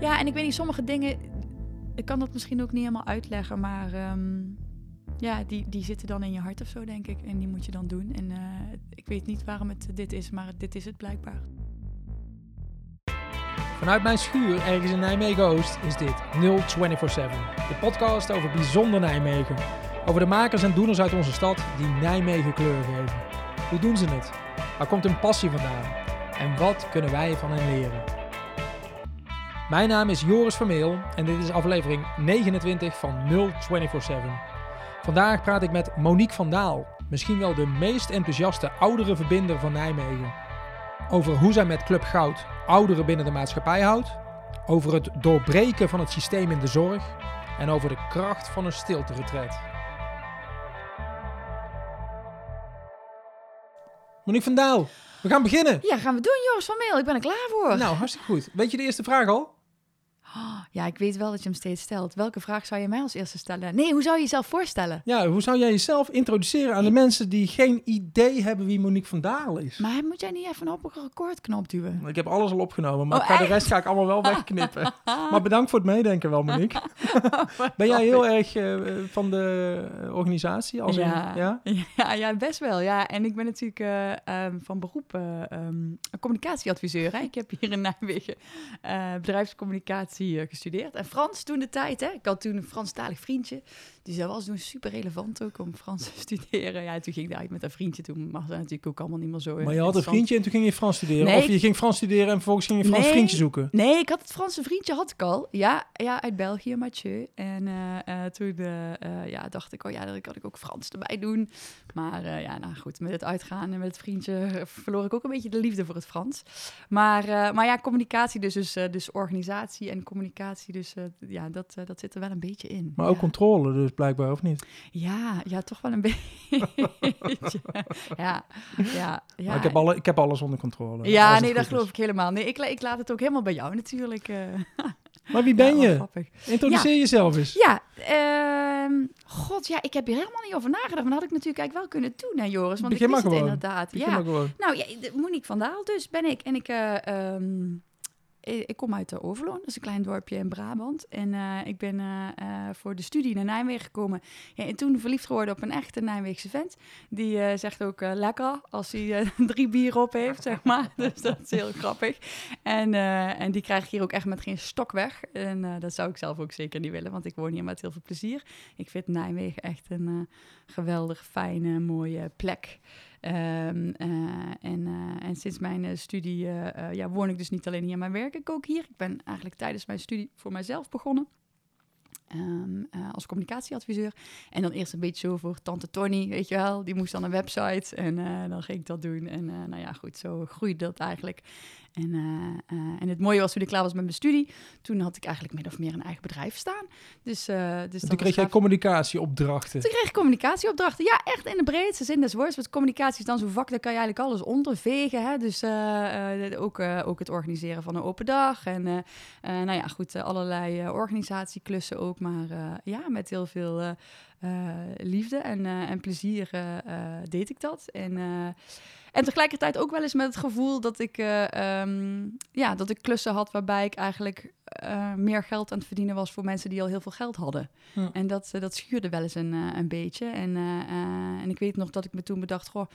Ja, en ik weet niet, sommige dingen, ik kan dat misschien ook niet helemaal uitleggen, maar ehm, ja, die, die zitten dan in je hart of zo, denk ik. En die moet je dan doen. En eh, ik weet niet waarom het dit is, maar dit is het blijkbaar. Vanuit mijn schuur ergens in Nijmegen-Oost is dit 0247. De podcast over bijzonder Nijmegen. Over de makers en doeners uit onze stad die Nijmegen kleur geven. Hoe doen ze het? Waar komt hun passie vandaan? En wat kunnen wij van hen leren? Mijn naam is Joris Vermeel en dit is aflevering 29 van 0247. Vandaag praat ik met Monique van Daal, misschien wel de meest enthousiaste oudere verbinder van Nijmegen. Over hoe zij met Club Goud ouderen binnen de maatschappij houdt, over het doorbreken van het systeem in de zorg en over de kracht van een stilte-retreat. Monique van Daal, we gaan beginnen. Ja, gaan we doen, Joris van Meel. Ik ben er klaar voor. Nou, hartstikke goed. Weet je de eerste vraag al? Oh, ja, ik weet wel dat je hem steeds stelt. Welke vraag zou je mij als eerste stellen? Nee, hoe zou je jezelf voorstellen? Ja, hoe zou jij jezelf introduceren aan de mensen die geen idee hebben wie Monique van Daal is? Maar moet jij niet even op een recordknop duwen? Ik heb alles al opgenomen, maar Oh, ga de rest ga ik allemaal wel wegknippen. maar bedankt voor het meedenken wel, Monique. Ben jij heel erg eh, van de organisatie? Als in- ja. ja? Ja, ja, best wel. Ja. En ik ben natuurlijk eh, ehm, van beroep eh, ehm, een communicatieadviseur. Hè. Ik heb hier in Nijmegen bedrijfscommunicatie eh, gestudeerd. En Frans toen de tijd. Hè. Ik had toen een Franstalig vriendje. Dus dat was toen super relevant ook om Frans te studeren. Ja, toen ging ik uit met een vriendje. Toen was dat natuurlijk ook allemaal niet meer zo Maar je had een vriendje en toen ging je Frans studeren? Nee. Of je ging Frans studeren en vervolgens ging je Frans Nee. vriendje zoeken? Nee, ik had het Franse vriendje had ik al. Ja, ja uit België, Mathieu. En eh, eh, toen eh, ja, dacht ik, oh ja, dan kan ik ook Frans erbij doen. Maar ja, nou goed, met het uitgaan en met het vriendje verloor ik ook een beetje de liefde voor het Frans. Maar, maar ja, communicatie dus, dus, dus organisatie en communicatie, dus ja, dat, dat zit er wel een beetje in. Maar ook ja. controle dus blijkbaar, of niet? Ja, ja, toch wel een beetje. ja, ja, ja. Maar ik, heb alle, ik heb alles onder controle. Ja, nee, dat geloof is. ik helemaal. Nee, ik, ik laat het ook helemaal bij jou natuurlijk. eh. Maar wie ben Ja, je? grappig. Introduceer jezelf eens. Ja, ehm, god, ja, ik heb hier helemaal niet over nagedacht. Maar dat had ik natuurlijk eigenlijk wel kunnen doen, hè, Joris? Want Begin ik wist maar het inderdaad. Begin ja. maar gewoon. Nou, ja, de- Monique van Daal dus ben ik. En ik, eh, ehm, ik ik kom uit de Overloon, dat is een klein dorpje in Brabant. En eh, ik ben eh, eh, voor de studie naar Nijmegen gekomen. Ja, en toen verliefd geworden op een echte Nijmeegse vent. Die eh, zegt ook eh, lekker als hij eh, drie bier op heeft, zeg maar. Dus dat is heel grappig. En, eh, en die krijg ik hier ook echt met geen stok weg. En eh, dat zou ik zelf ook zeker niet willen, want ik woon hier met heel veel plezier. Ik vind Nijmegen echt een eh, geweldig fijne, mooie plek. Ehm, eh, en, eh, en sinds mijn eh, studie ja, woon ik dus niet alleen hier, maar werk ik ook hier. Ik ben eigenlijk tijdens mijn studie voor mijzelf begonnen. Ehm, eh, als communicatieadviseur. En dan eerst een beetje zo voor tante Tony, weet je wel. Die moest dan een website en eh, dan ging ik dat doen. En eh, nou ja, goed, zo groeide dat eigenlijk. En, en het mooie was toen ik klaar was met mijn studie, toen had ik eigenlijk min of meer een eigen bedrijf staan. Dus, dus Toen kreeg jij gaaf. communicatieopdrachten. Toen kreeg ik communicatieopdrachten. Ja, echt in de breedste zin des woords. Want communicatie is dan zo'n vak, daar kan je eigenlijk alles onder vegen. Hè? Dus ook, ook het organiseren van een open dag. En nou ja, goed, allerlei organisatieklussen ook. Maar eh, ja, met heel veel eh, eh, liefde en, en plezier deed ik dat. En... en tegelijkertijd ook wel eens met het gevoel dat ik, eh, ehm, ja, dat ik klussen had waarbij ik eigenlijk meer geld aan het verdienen was voor mensen die al heel veel geld hadden. Ja. En dat, dat schuurde wel eens een, een beetje. En, en ik weet nog dat ik me toen bedacht, goh,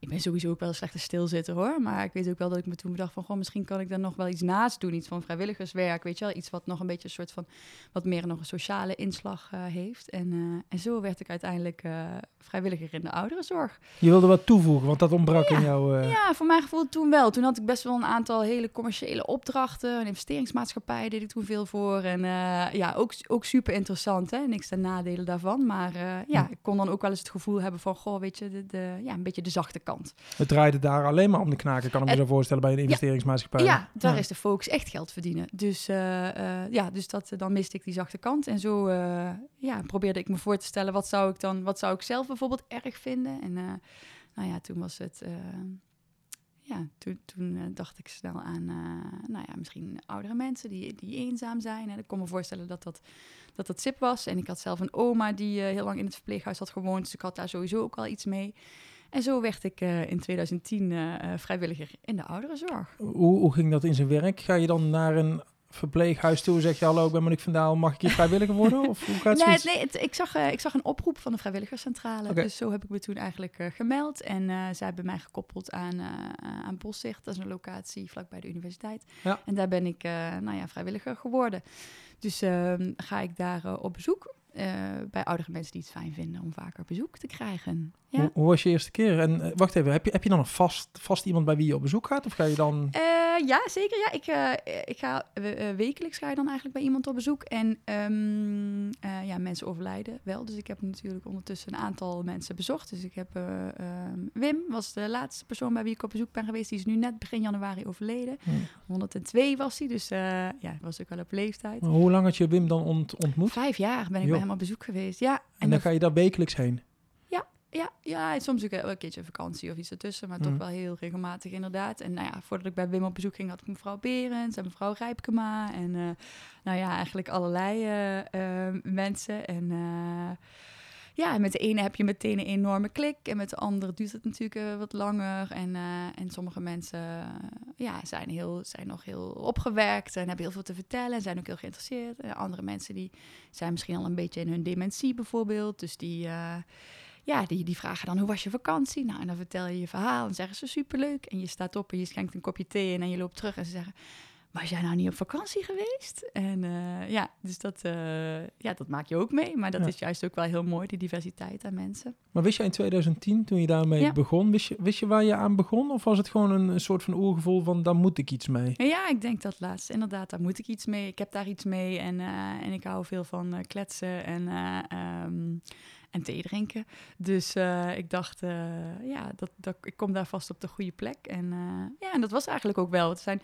ik ben sowieso ook wel een slechte stilzitter hoor. Maar ik weet ook wel dat ik me toen bedacht van, goh, misschien kan ik daar nog wel iets naast doen. Iets van vrijwilligerswerk, weet je wel. Iets wat nog een beetje een soort van, wat meer nog een sociale inslag eh, heeft. En, eh, en zo werd ik uiteindelijk eh, vrijwilliger in de ouderenzorg. Je wilde wat toevoegen, want dat ontbrak in jouw... eh, Ja, voor mijn gevoel toen wel. Toen had ik best wel een aantal hele commerciële opdrachten. Een investeringsmaatschappij deed ik toen veel voor. En ja, ook, ook super interessant. Hè? Niks ten nadelen daarvan. Maar ja, Ja. ik kon dan ook wel eens het gevoel hebben van... Goh, weet je, de, de, ja, een beetje de zachte kant. Het draaide daar alleen maar om de knaken, kan ik me zo voorstellen, bij een investeringsmaatschappij. Ja, daar Ja. is de focus echt geld verdienen. Dus, eh, eh, ja, dus dat, dan miste ik die zachte kant. En zo eh, ja, probeerde ik me voor te stellen... wat zou ik dan, wat zou ik zelf bijvoorbeeld erg vinden? En nou ja, toen was het... ja, toen, toen dacht ik snel aan, nou ja, misschien oudere mensen die, die eenzaam zijn. En ik kon me voorstellen dat dat, dat dat SIP was. En ik had zelf een oma die heel lang in het verpleeghuis had gewoond. Dus ik had daar sowieso ook al iets mee. En zo werd ik eh, in 2010 eh, eh, vrijwilliger in de ouderenzorg. Hoe, hoe ging dat in zijn werk? Ga je dan naar een verpleeghuis toe? Zeg je hallo, ik ben Monique van Daal, mag ik hier vrijwilliger worden? Of hoe gaat Nee, het? nee het- ik, zag, ik zag een oproep van de vrijwilligerscentrale. Dus zo heb ik me toen eigenlijk gemeld. En zij hebben mij gekoppeld aan, aan Boszicht. Dat is een locatie vlakbij de universiteit. Ja. En daar ben ik nou ja, vrijwilliger geworden. Dus ehm, ga ik daar op bezoek. bij oudere mensen die het fijn vinden om vaker bezoek te krijgen. Ja. Hoe, hoe was je eerste keer? En eh, wacht even, heb je, heb je dan een vast, vast iemand bij wie je op bezoek gaat? Of ga je dan... Eh, ja, zeker. Ja, ik, eh, ik ga wekelijks ga je dan eigenlijk bij iemand op bezoek. En ehm, eh, ja, mensen overlijden wel. Dus ik heb natuurlijk ondertussen een aantal mensen bezocht. Dus ik heb eh, ehm, Wim, was de laatste persoon bij wie ik op bezoek ben geweest. Die is nu net begin januari overleden. Hm. 102 was hij, dus ja, was ook wel op leeftijd. Maar hoe lang had je Wim dan ont- ontmoet? Vijf jaar ben ik bij hem op bezoek geweest. Ja, En, en dan ga je daar wekelijks heen. Ja, ja, en soms ook wel een keertje vakantie of iets ertussen, maar Mm. toch wel heel regelmatig inderdaad. En nou ja, voordat ik bij Wim op bezoek ging, had ik mevrouw Berends en mevrouw Rijpkema en eh, nou ja, eigenlijk allerlei eh, eh, mensen. En ja, met de ene heb je meteen een enorme klik en met de andere duurt het natuurlijk wat langer. En, en sommige mensen ja, zijn, heel, zijn nog heel opgewerkt en hebben heel veel te vertellen en zijn ook heel geïnteresseerd. En andere mensen die zijn misschien al een beetje in hun dementie bijvoorbeeld, dus die... ja, die, die vragen dan, hoe was je vakantie? Nou, en dan vertel je je verhaal en zeggen ze, superleuk. En je staat op en je schenkt een kopje thee in en je loopt terug en ze zeggen, was jij nou niet op vakantie geweest? En eh, ja, dus dat, eh, ja, dat maak je ook mee. Maar dat Ja. is juist ook wel heel mooi, die diversiteit aan mensen. Maar wist je in 2010, toen je daarmee Ja. begon, wist je, wist je waar je aan begon? Of was het gewoon een, een soort van oergevoel van, daar moet ik iets mee? Ja, ik denk dat laatst. Inderdaad, daar moet ik iets mee. Ik heb daar iets mee en, eh, en ik hou veel van kletsen en, ehm, en thee drinken. Dus eh, ik dacht, eh, ja, dat, dat, ik kom daar vast op de goede plek. En eh, ja, en dat was eigenlijk ook wel. Het zijn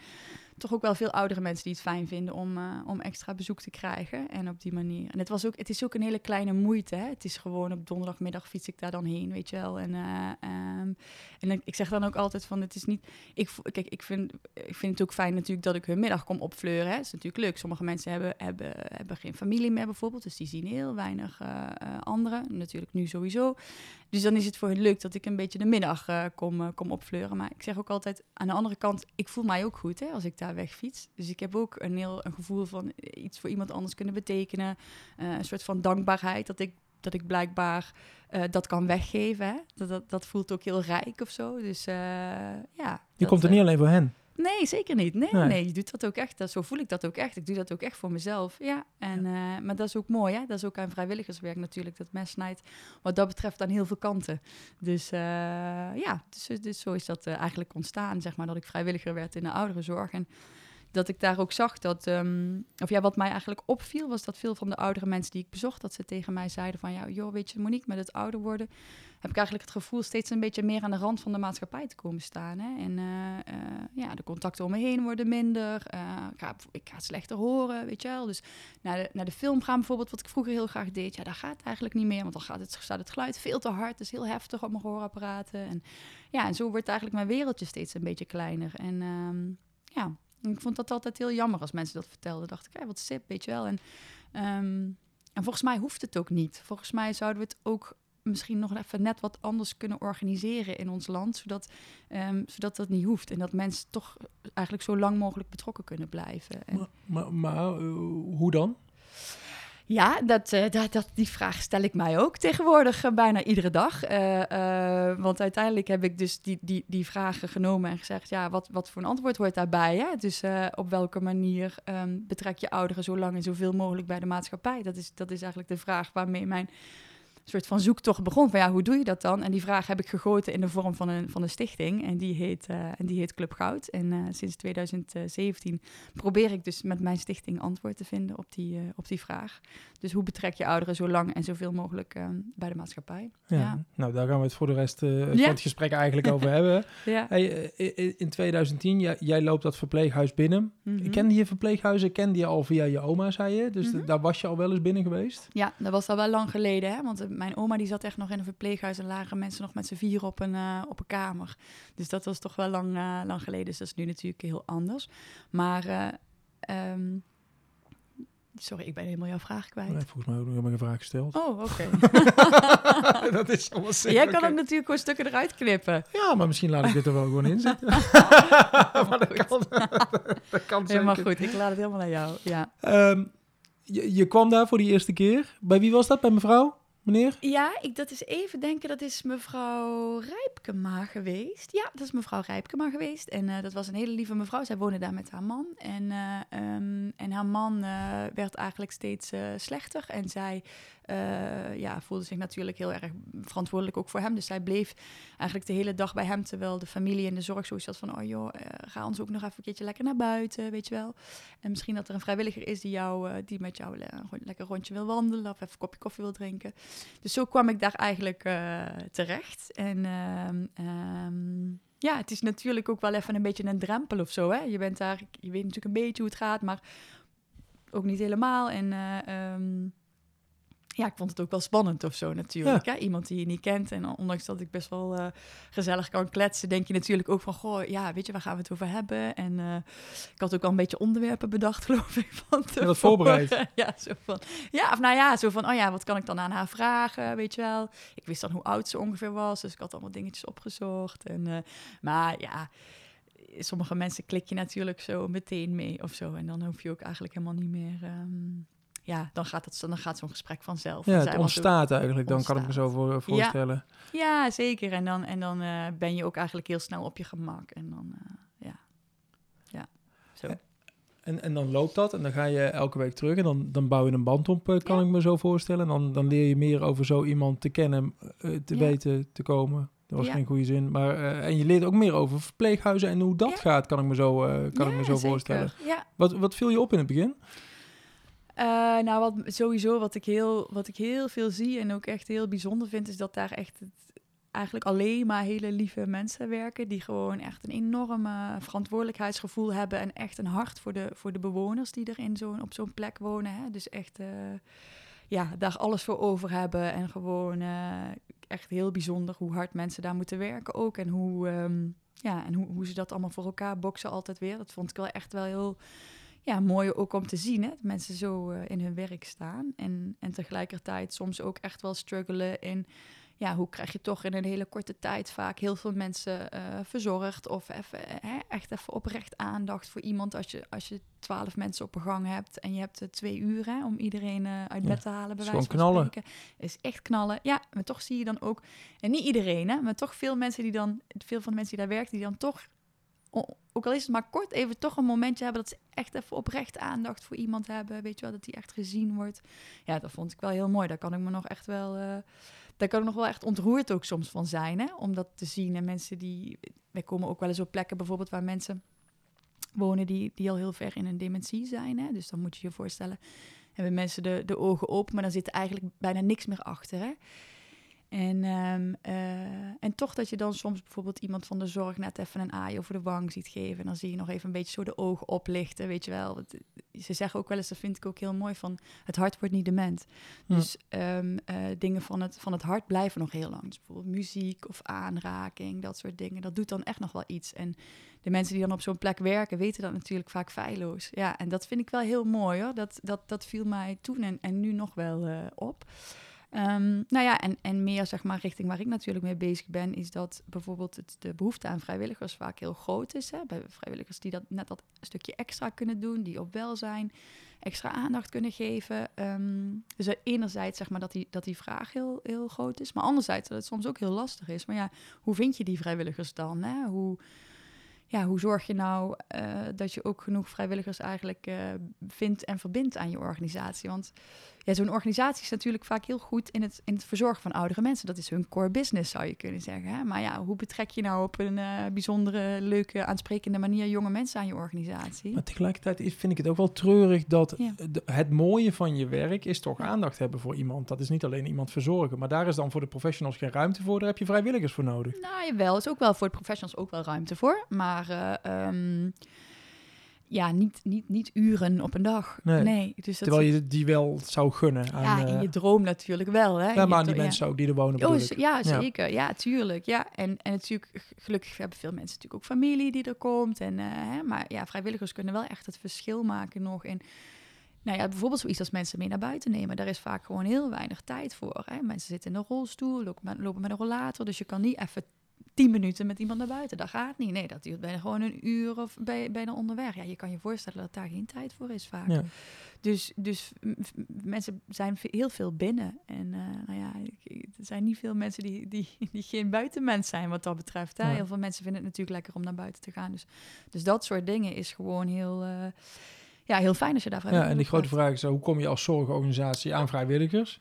toch ook wel veel oudere mensen die het fijn vinden om, eh, om extra bezoek te krijgen. En op die manier. En het, was ook, het is ook een hele kleine moeite. Hè? Het is gewoon op donderdagmiddag fiets ik daar dan heen, weet je wel. En, eh, ehm, en ik- zeg dan ook altijd van, het is niet... Ik, kijk, ik vind, ik vind het ook fijn natuurlijk dat ik hun middag kom opfleuren. Dat is natuurlijk leuk. Sommige mensen hebben, hebben, hebben geen familie meer bijvoorbeeld. Dus die zien heel weinig eh, anderen. Natuurlijk nu sowieso. Dus dan is het voor hun leuk dat ik een beetje de middag eh, kom, eh, kom opfleuren. Maar ik zeg ook altijd, aan de andere kant, ik voel mij ook goed hè, als ik daar wegfiets. Dus ik heb ook een heel een gevoel van eh, iets voor iemand anders kunnen betekenen. Een soort van dankbaarheid dat ik, dat ik blijkbaar dat kan weggeven. Hè. Dat, dat, dat voelt ook heel rijk of zo. Dus ja. Je dat, komt er niet alleen voor hen. Nee, zeker niet. Nee, Nee. nee. je doet dat ook echt. Dat, zo voel ik dat ook echt. Ik doe dat ook echt voor mezelf. Ja, en, eh, maar dat is ook mooi, hè? Dat is ook aan vrijwilligerswerk natuurlijk. Dat mes snijdt wat dat betreft aan heel veel kanten. Dus eh, ja, dus, dus zo is dat eh, eigenlijk ontstaan, zeg maar, dat ik vrijwilliger werd in de ouderenzorg. En dat ik daar ook zag dat, ehm, of ja, wat mij eigenlijk opviel, was dat veel van de oudere mensen die ik bezocht, dat ze tegen mij zeiden van, ja, joh, weet je, Monique, met het ouder worden, heb ik eigenlijk het gevoel steeds een beetje meer aan de rand van de maatschappij te komen staan. Hè? En eh, eh, ja, de contacten om me heen worden minder. eh, ik, ga, ik ga slechter horen, weet je wel. Dus naar de, naar de film gaan bijvoorbeeld, wat ik vroeger heel graag deed. Ja, daar gaat eigenlijk niet meer, want dan gaat het, staat het geluid veel te hard. Is heel heftig op mijn gehoorapparaten. En ja, en zo wordt eigenlijk mijn wereldje steeds een beetje kleiner. En ehm, ja, ik vond dat altijd heel jammer als mensen dat vertelden. Dacht ik, wat sip, weet je wel. En, ehm, en volgens mij hoeft het ook niet. Volgens mij zouden we het ook misschien nog even net wat anders kunnen organiseren in ons land, zodat, ehm, zodat dat niet hoeft. En dat mensen toch eigenlijk zo lang mogelijk betrokken kunnen blijven. En, Maar, maar, maar, eh, hoe dan? Ja, dat, eh, dat, dat, die vraag stel ik mij ook tegenwoordig eh, bijna iedere dag. Eh, want uiteindelijk heb ik dus die, die, die vragen genomen en gezegd... ja, wat, wat voor een antwoord hoort daarbij? Hè? Dus op welke manier ehm, betrek je ouderen zo lang en zoveel mogelijk bij de maatschappij? Dat is, dat is eigenlijk de vraag waarmee mijn soort van zoektocht begon. Van ja, hoe doe je dat dan? En die vraag heb ik gegoten in de vorm van een, van een stichting. En die heet, eh, en die heet Club Goud. En eh, sinds 2017 probeer ik dus met mijn stichting antwoord te vinden op die, eh, op die vraag. Dus hoe betrek je ouderen zo lang en zoveel mogelijk bij de maatschappij? Ja. Ja. Nou, daar gaan we het voor de rest eh, van Ja. het gesprek eigenlijk over hebben. Ja. Hey, in 2010, jij, jij loopt dat verpleeghuis binnen. Mhm. Kende je verpleeghuizen? Kende je al via je oma, zei je? Dus Mhm. daar was je al wel eens binnen geweest? Ja, dat was al wel lang geleden. Hè? Want mijn oma die zat echt nog in een verpleeghuis en lagen mensen nog met z'n vier op een, eh, op een kamer. Dus dat was toch wel lang, eh, lang geleden. Dus dat is nu natuurlijk heel anders. Maar eh, ehm, Sorry, ik ben helemaal jouw vraag kwijt. Nee, volgens mij heb ik helemaal geen vraag gesteld. Oh, oké. dat is allemaal Jij kan ook natuurlijk gewoon stukken eruit knippen. Ja, maar misschien laat ik dit er wel gewoon in zitten. maar dat kan, dat kan Helemaal zeker. goed, ik laat het helemaal aan jou. Ja. Ehm, je, je kwam daar voor die eerste keer. Bij wie was dat? Bij mevrouw? Meneer? Ja, ik, dat is even denken, dat is mevrouw Rijpkema geweest. Ja, dat is mevrouw Rijpkema geweest. En eh, dat was een hele lieve mevrouw. Zij woonde daar met haar man. En, eh, ehm, en haar man eh, werd eigenlijk steeds slechter. En zij ja, voelde zich natuurlijk heel erg verantwoordelijk ook voor hem. Dus zij bleef eigenlijk de hele dag bij hem. Terwijl de familie en de zorg zoiets had van... oh joh, ga ons ook nog even een keertje lekker naar buiten, weet je wel. En misschien dat er een vrijwilliger is die, jou, die met jou een lekker rondje wil wandelen... of even een kopje koffie wil drinken. Dus zo kwam ik daar eigenlijk eh, terecht. En ehm, ja, het is natuurlijk ook wel even een beetje een drempel of zo. Hè? Je bent daar, je weet natuurlijk een beetje hoe het gaat, maar ook niet helemaal. En eh, ehm, ja, ik vond het ook wel spannend of zo natuurlijk. Hè? Iemand die je niet kent. En ondanks dat ik best wel eh, gezellig kan kletsen, denk je natuurlijk ook van, goh, ja, weet je, waar gaan we het over hebben? En eh, ik had ook al een beetje onderwerpen bedacht, geloof ik. Van dat tevoren. voorbereid? ja, zo van, ja, of nou ja, zo van, oh ja, wat kan ik dan aan haar vragen, weet je wel? Ik wist dan hoe oud ze ongeveer was, dus ik had allemaal dingetjes opgezocht. En, eh, maar ja, sommige mensen klik je natuurlijk zo meteen mee of zo. En dan hoef je ook eigenlijk helemaal niet meer... ehm, ja, dan gaat, het, dan gaat zo'n gesprek vanzelf. Ja, het ook- ontstaat eigenlijk. Dan kan ik me zo voor, voorstellen. Ja, zeker. En dan, en dan eh, ben je ook eigenlijk heel snel op je gemak. En dan, eh, ja. Ja, zo. En, en dan loopt dat en dan ga je elke week terug en dan, dan bouw je een band op, eh, kan Ja. ik me zo voorstellen. En dan, dan leer je meer over zo iemand te kennen, eh, te Ja. weten, te komen. Dat was Ja. geen goede zin. Maar, eh, en je leert ook meer over verpleeghuizen en hoe dat Ja. gaat, kan ik me zo, eh, kan ik me zo voorstellen. Wat, wat viel je op in het begin? Eh, nou, wat sowieso wat ik, heel, wat ik heel veel zie en ook echt heel bijzonder vind, is dat daar echt eigenlijk alleen maar hele lieve mensen werken. Die gewoon echt een enorm eh, verantwoordelijkheidsgevoel hebben en echt een hart voor de, voor de bewoners die er in op zo'n plek wonen. Hè? Dus echt eh, ja, daar alles voor over hebben en gewoon eh, echt heel bijzonder hoe hard mensen daar moeten werken ook. En hoe, ehm, ja, en hoe, hoe ze dat allemaal voor elkaar boksen altijd weer. Dat vond ik wel echt wel heel ja, mooi ook om te zien, hè? Dat mensen zo eh, in hun werk staan. En, en tegelijkertijd soms ook echt wel struggelen in... Ja, hoe krijg je toch in een hele korte tijd vaak heel veel mensen eh, verzorgd... of even, eh, hè, echt even oprecht aandacht voor iemand... als je, als je twaalf mensen op een gang hebt en je hebt twee uur hè, om iedereen uit bed te halen. Bij is wijze van knallen. spreken. Is echt knallen. Ja, maar toch zie je dan ook... En niet iedereen, hè, maar toch veel mensen die dan... Veel van de mensen die daar werken, die dan toch ook al is het maar kort, even toch een momentje hebben dat ze echt even oprecht aandacht voor iemand hebben. Weet je wel, dat die echt gezien wordt. Ja, dat vond ik wel heel mooi. Daar kan ik me nog echt wel. eh, daar kan ik nog wel echt ontroerd ook soms van zijn, hè? Om dat te zien. En mensen die. Wij komen ook wel eens op plekken bijvoorbeeld waar mensen wonen die, die al heel ver in een dementie zijn. Hè? Dus dan moet je je voorstellen, hebben mensen de, de ogen open, maar dan zit er eigenlijk bijna niks meer achter. Hè? En, ehm, eh, en toch dat je dan soms bijvoorbeeld iemand van de zorg net even een aai over de wang ziet geven. En dan zie je nog even een beetje zo de ogen oplichten, weet je wel. Eh, ze zeggen ook wel eens, dat vind ik ook heel mooi, van het hart wordt niet dement. Ja. Dus ehm, eh, dingen van het, van het hart blijven nog heel lang. Dus bijvoorbeeld muziek of aanraking, dat soort dingen. Dat doet dan echt nog wel iets. En de mensen die dan op zo'n plek werken, weten dat natuurlijk vaak feilloos. Ja, en dat vind ik wel heel mooi hoor. Dat, dat, dat viel mij toen en, en nu nog wel op. Ehm, nou ja, en, en meer zeg maar richting waar ik natuurlijk mee bezig ben, is dat bijvoorbeeld het, de behoefte aan vrijwilligers vaak heel groot is. Hè? Bij vrijwilligers die dat net dat stukje extra kunnen doen, die op welzijn extra aandacht kunnen geven. Ehm, dus enerzijds zeg maar dat die, dat die vraag heel, heel groot is, maar anderzijds dat het soms ook heel lastig is. Maar ja, hoe vind je die vrijwilligers dan? Hè? Hoe, ja, hoe zorg je nou eh, dat je ook genoeg vrijwilligers eigenlijk eh, vindt en verbindt aan je organisatie? Want ja, zo'n organisatie is natuurlijk vaak heel goed in het, in het verzorgen van oudere mensen. Dat is hun core business, zou je kunnen zeggen. Hè? Maar ja, hoe betrek je nou op een eh, bijzondere, leuke, aansprekende manier jonge mensen aan je organisatie? Maar tegelijkertijd vind ik het ook wel treurig dat Ja. het mooie van je werk is toch aandacht hebben voor iemand. Dat is niet alleen iemand verzorgen, maar daar is dan voor de professionals geen ruimte voor. Daar heb je vrijwilligers voor nodig. Nou, jawel, is ook wel voor de professionals ook wel ruimte voor. Maar ehm, ja, niet, niet, niet uren op een dag. Nee. Nee, dus dat Terwijl je die wel zou gunnen aan, ja, in eh, je droom natuurlijk wel. Hè? ja, maar aan die ja. mensen ook die er wonen Oh, ja, Ja. zeker. Ja, tuurlijk. Ja. En, en natuurlijk, gelukkig hebben veel mensen natuurlijk ook familie die er komt. En, eh, hè, maar ja, vrijwilligers kunnen wel echt het verschil maken nog in Nou ja, bijvoorbeeld zoiets als mensen mee naar buiten nemen. Daar is vaak gewoon heel weinig tijd voor. Hè? Mensen zitten in een rolstoel, lopen met, lopen met een rollator. Dus je kan niet even tien minuten met iemand naar buiten. Dat gaat niet. Nee, dat duurt bijna gewoon een uur of bij, bijna onderweg. Ja, je kan je voorstellen dat daar geen tijd voor is vaak. Ja. Dus, dus mensen zijn heel veel binnen. En eh, nou ja, er zijn niet veel mensen die, die, die geen buitenmens zijn wat dat betreft. Hè? Ja. Heel veel mensen vinden het natuurlijk lekker om naar buiten te gaan. Dus, dus dat soort dingen is gewoon heel, eh, ja, heel fijn als je daar Ja, en die grote vraag is, eh, hoe kom je als zorgorganisatie aan vrijwilligers?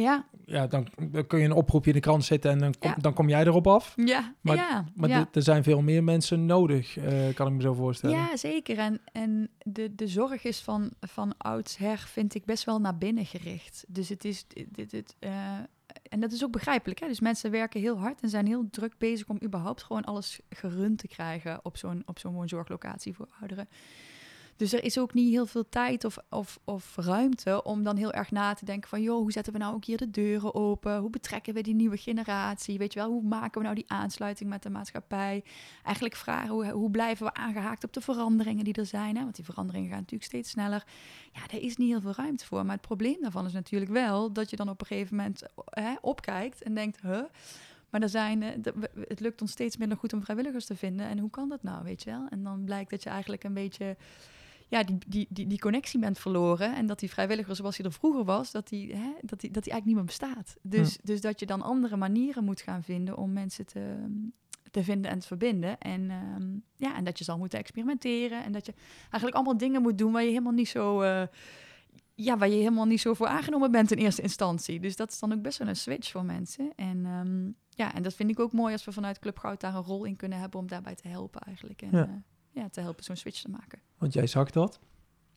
Ja, Ja, dan, dan kun je een oproepje in de krant zetten en dan kom, Ja. dan kom jij erop af. ja, Maar- ja. Maar ja. er zijn veel meer mensen nodig, eh, kan ik me zo voorstellen. Ja, zeker. En, en de, de zorg is van, van oudsher, vind ik, best wel naar binnen gericht. Dus het is... Dit, dit, eh, en dat is ook begrijpelijk. Hè? Dus mensen werken heel hard en zijn heel druk bezig om überhaupt gewoon alles gerund te krijgen op zo'n, op zo'n woonzorglocatie voor ouderen. Dus er is ook niet heel veel tijd of, of, of ruimte om dan heel erg na te denken van... joh, hoe zetten we nou ook hier de deuren open? Hoe betrekken we die nieuwe generatie? Weet je wel, hoe maken we nou die aansluiting met de maatschappij? Eigenlijk vragen, hoe, hoe blijven we aangehaakt op de veranderingen die er zijn? Hè? Want die veranderingen gaan natuurlijk steeds sneller. Ja, daar is niet heel veel ruimte voor. Maar het probleem daarvan is natuurlijk wel dat je dan op een gegeven moment hè, opkijkt en denkt... Huh? Maar er zijn, eh, het lukt ons steeds minder goed om vrijwilligers te vinden. En hoe kan dat nou, weet je wel? En dan blijkt dat je eigenlijk een beetje ja, die, die, die, die connectie bent verloren. En dat die vrijwilliger zoals hij er vroeger was, dat die, hè, dat die, dat die eigenlijk niet meer bestaat. Dus, dus dat je dan andere manieren moet gaan vinden om mensen te, te vinden en te verbinden. En, ehm, ja, en dat je zal moeten experimenteren. En dat je eigenlijk allemaal dingen moet doen waar je helemaal niet zo... eh, ja, waar je helemaal niet zo voor aangenomen bent in eerste instantie. Dus dat is dan ook best wel een switch voor mensen. En ehm, ja, en dat vind ik ook mooi als we vanuit Club Goud daar een rol in kunnen hebben om daarbij te helpen eigenlijk. En Ja. Ja, te helpen zo'n switch te maken. Want jij zag dat.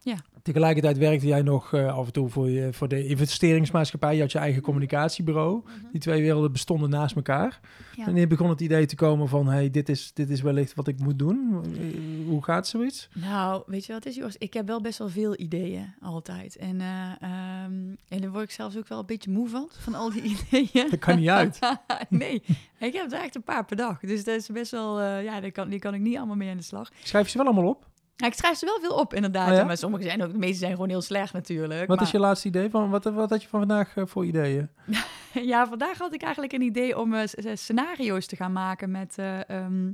Ja. Tegelijkertijd werkte jij nog eh, af en toe voor, je, voor de investeringsmaatschappij. Je had je eigen communicatiebureau. Die twee werelden bestonden naast elkaar. Ja. Wanneer begon het idee te komen van... hey, dit is, dit is wellicht wat ik moet doen? Eh, Hoe gaat zoiets? Nou, weet je wat het is, Joost? Ik heb wel best wel veel ideeën, altijd. En, ehm, en daar word ik zelfs ook wel een beetje moe van, van al die ideeën. Dat kan niet uit. nee, ik heb er echt een paar per dag. Dus dat is best wel, eh, ja, die kan, die kan ik niet allemaal mee aan de slag. Schrijf je ze wel allemaal op? Ja, ik schrijf ze wel veel op, inderdaad. Oh ja? Maar sommige zijn ook, de meeste zijn gewoon heel slecht natuurlijk. Wat maar, is je laatste idee? Van, wat, wat had je van vandaag eh, voor ideeën? Ja, vandaag had ik eigenlijk een idee om eh, scenario's te gaan maken met, eh, ehm,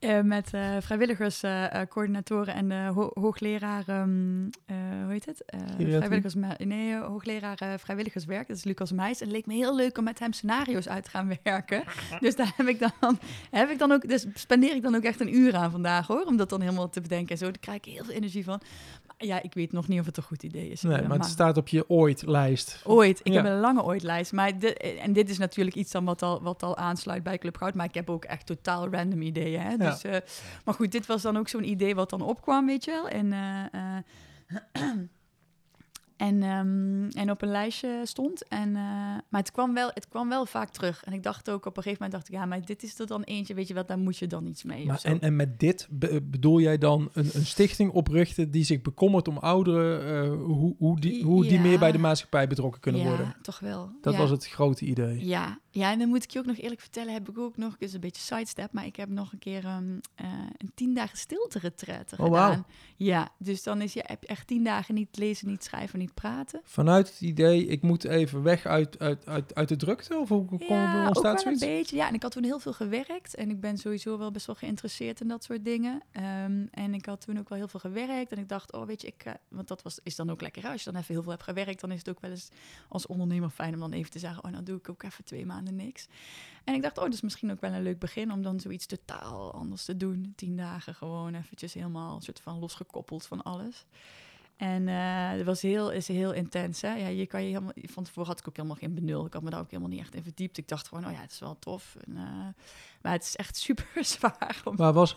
eh, met eh, vrijwilligers, eh, coördinatoren en de ho- hoogleraar, ehm, eh, hoe heet het? Eh, vrijwilligers, nee, hoogleraar eh, vrijwilligerswerk, dat is Lucas Meijs. En het leek me heel leuk om met hem scenario's uit te gaan werken. dus daar heb ik dan, heb ik dan ook, dus spendeer ik dan ook echt een uur aan vandaag hoor, om dat dan helemaal te bedenken en zo. Daar krijg ik heel veel energie van. Maar ja, ik weet nog niet of het een goed idee is. Nee, maar het staat op je ooit-lijst. Ooit. Ik Ja. heb een lange ooit-lijst. Maar dit, en dit is natuurlijk iets dan wat al, wat al aansluit bij Club Goud. Maar ik heb ook echt totaal random ideeën. Hè? Dus, eh, maar goed, dit was dan ook zo'n idee wat dan opkwam, weet je wel. En, eh, eh, en, ehm, en op een lijstje stond. En, maar het kwam, wel, het kwam wel vaak terug. En ik dacht ook op een gegeven moment, dacht ik, ja, maar dit is er dan eentje, weet je wat, daar moet je dan iets mee. Maar, en, en met dit be- bedoel jij dan een, een stichting oprichten die zich bekommert om ouderen, hoe, hoe die, hoe die Ja. meer bij de maatschappij betrokken kunnen ja, worden? toch wel. Dat ja. was het grote idee. Ja, ja, en dan moet ik je ook nog eerlijk vertellen, heb ik ook nog, is een beetje sidestep, maar ik heb nog een keer ehm, eh, een tien dagen stilte retreat Oh, gedaan. Ja, dus dan is je heb je echt tien dagen niet lezen, niet schrijven, niet praten. Vanuit het idee, ik moet even weg uit, uit, uit, uit de drukte? Of hoe kom, ja, ook een beetje. Ja, en ik had toen heel veel gewerkt en ik ben sowieso wel best wel geïnteresseerd in dat soort dingen. Ehm, en ik had toen ook wel heel veel gewerkt en ik dacht, oh weet je, ik, eh, want dat was, is dan ook lekker. Als je dan even heel veel hebt gewerkt, dan is het ook wel eens als ondernemer fijn om dan even te zeggen, oh nou doe ik ook even twee maanden niks. En ik dacht, oh, dat is misschien ook wel een leuk begin om dan zoiets totaal anders te doen. Tien dagen gewoon eventjes helemaal soort van losgekoppeld van alles. En eh het was heel, is heel intens. Hè? Ja, je kan je helemaal, van tevoren had ik ook helemaal geen benul. Ik had me daar ook helemaal niet echt in verdiept. Ik dacht gewoon, oh ja, het is wel tof. En, eh, maar het is echt super zwaar. Om, was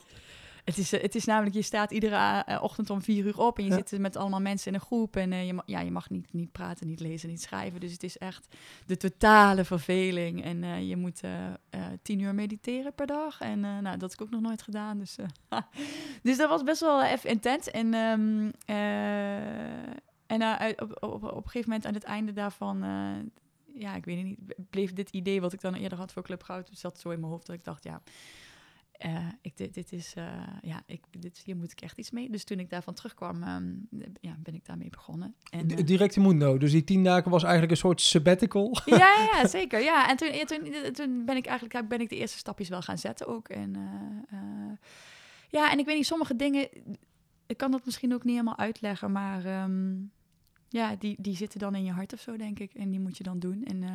is, eh, het is namelijk, je staat iedere eh, ochtend om vier uur op en je Ja. zit met allemaal mensen in een groep. En eh, je, ja, je mag niet, niet praten, niet lezen, niet schrijven. Dus het is echt de totale verveling. En eh, je moet eh, eh, tien uur mediteren per dag. En eh, nou, dat heb ik ook nog nooit gedaan. Dus, eh, dus dat was best wel even intens. En, ehm, eh, en eh, op, op, op een gegeven moment aan het einde daarvan... eh, ja, ik weet het niet, bleef dit idee wat ik dan eerder had voor Club Goud, zat zo in mijn hoofd dat ik dacht, ja, eh, ik, dit, dit is, eh, ja, ik, dit, hier moet ik echt iets mee. Dus toen ik daarvan terugkwam, ehm, ja, ben ik daarmee begonnen. En, eh, Direct in Mundo. Dus die tien dagen was eigenlijk een soort sabbatical. ja, ja, ja, zeker. Ja, en toen, ja, toen, toen ben ik eigenlijk ben ik de eerste stapjes wel gaan zetten ook. En, ja, en ik weet niet, sommige dingen, ik kan dat misschien ook niet helemaal uitleggen, maar ehm, ja, die, die zitten dan in je hart of zo, denk ik. En die moet je dan doen. En eh,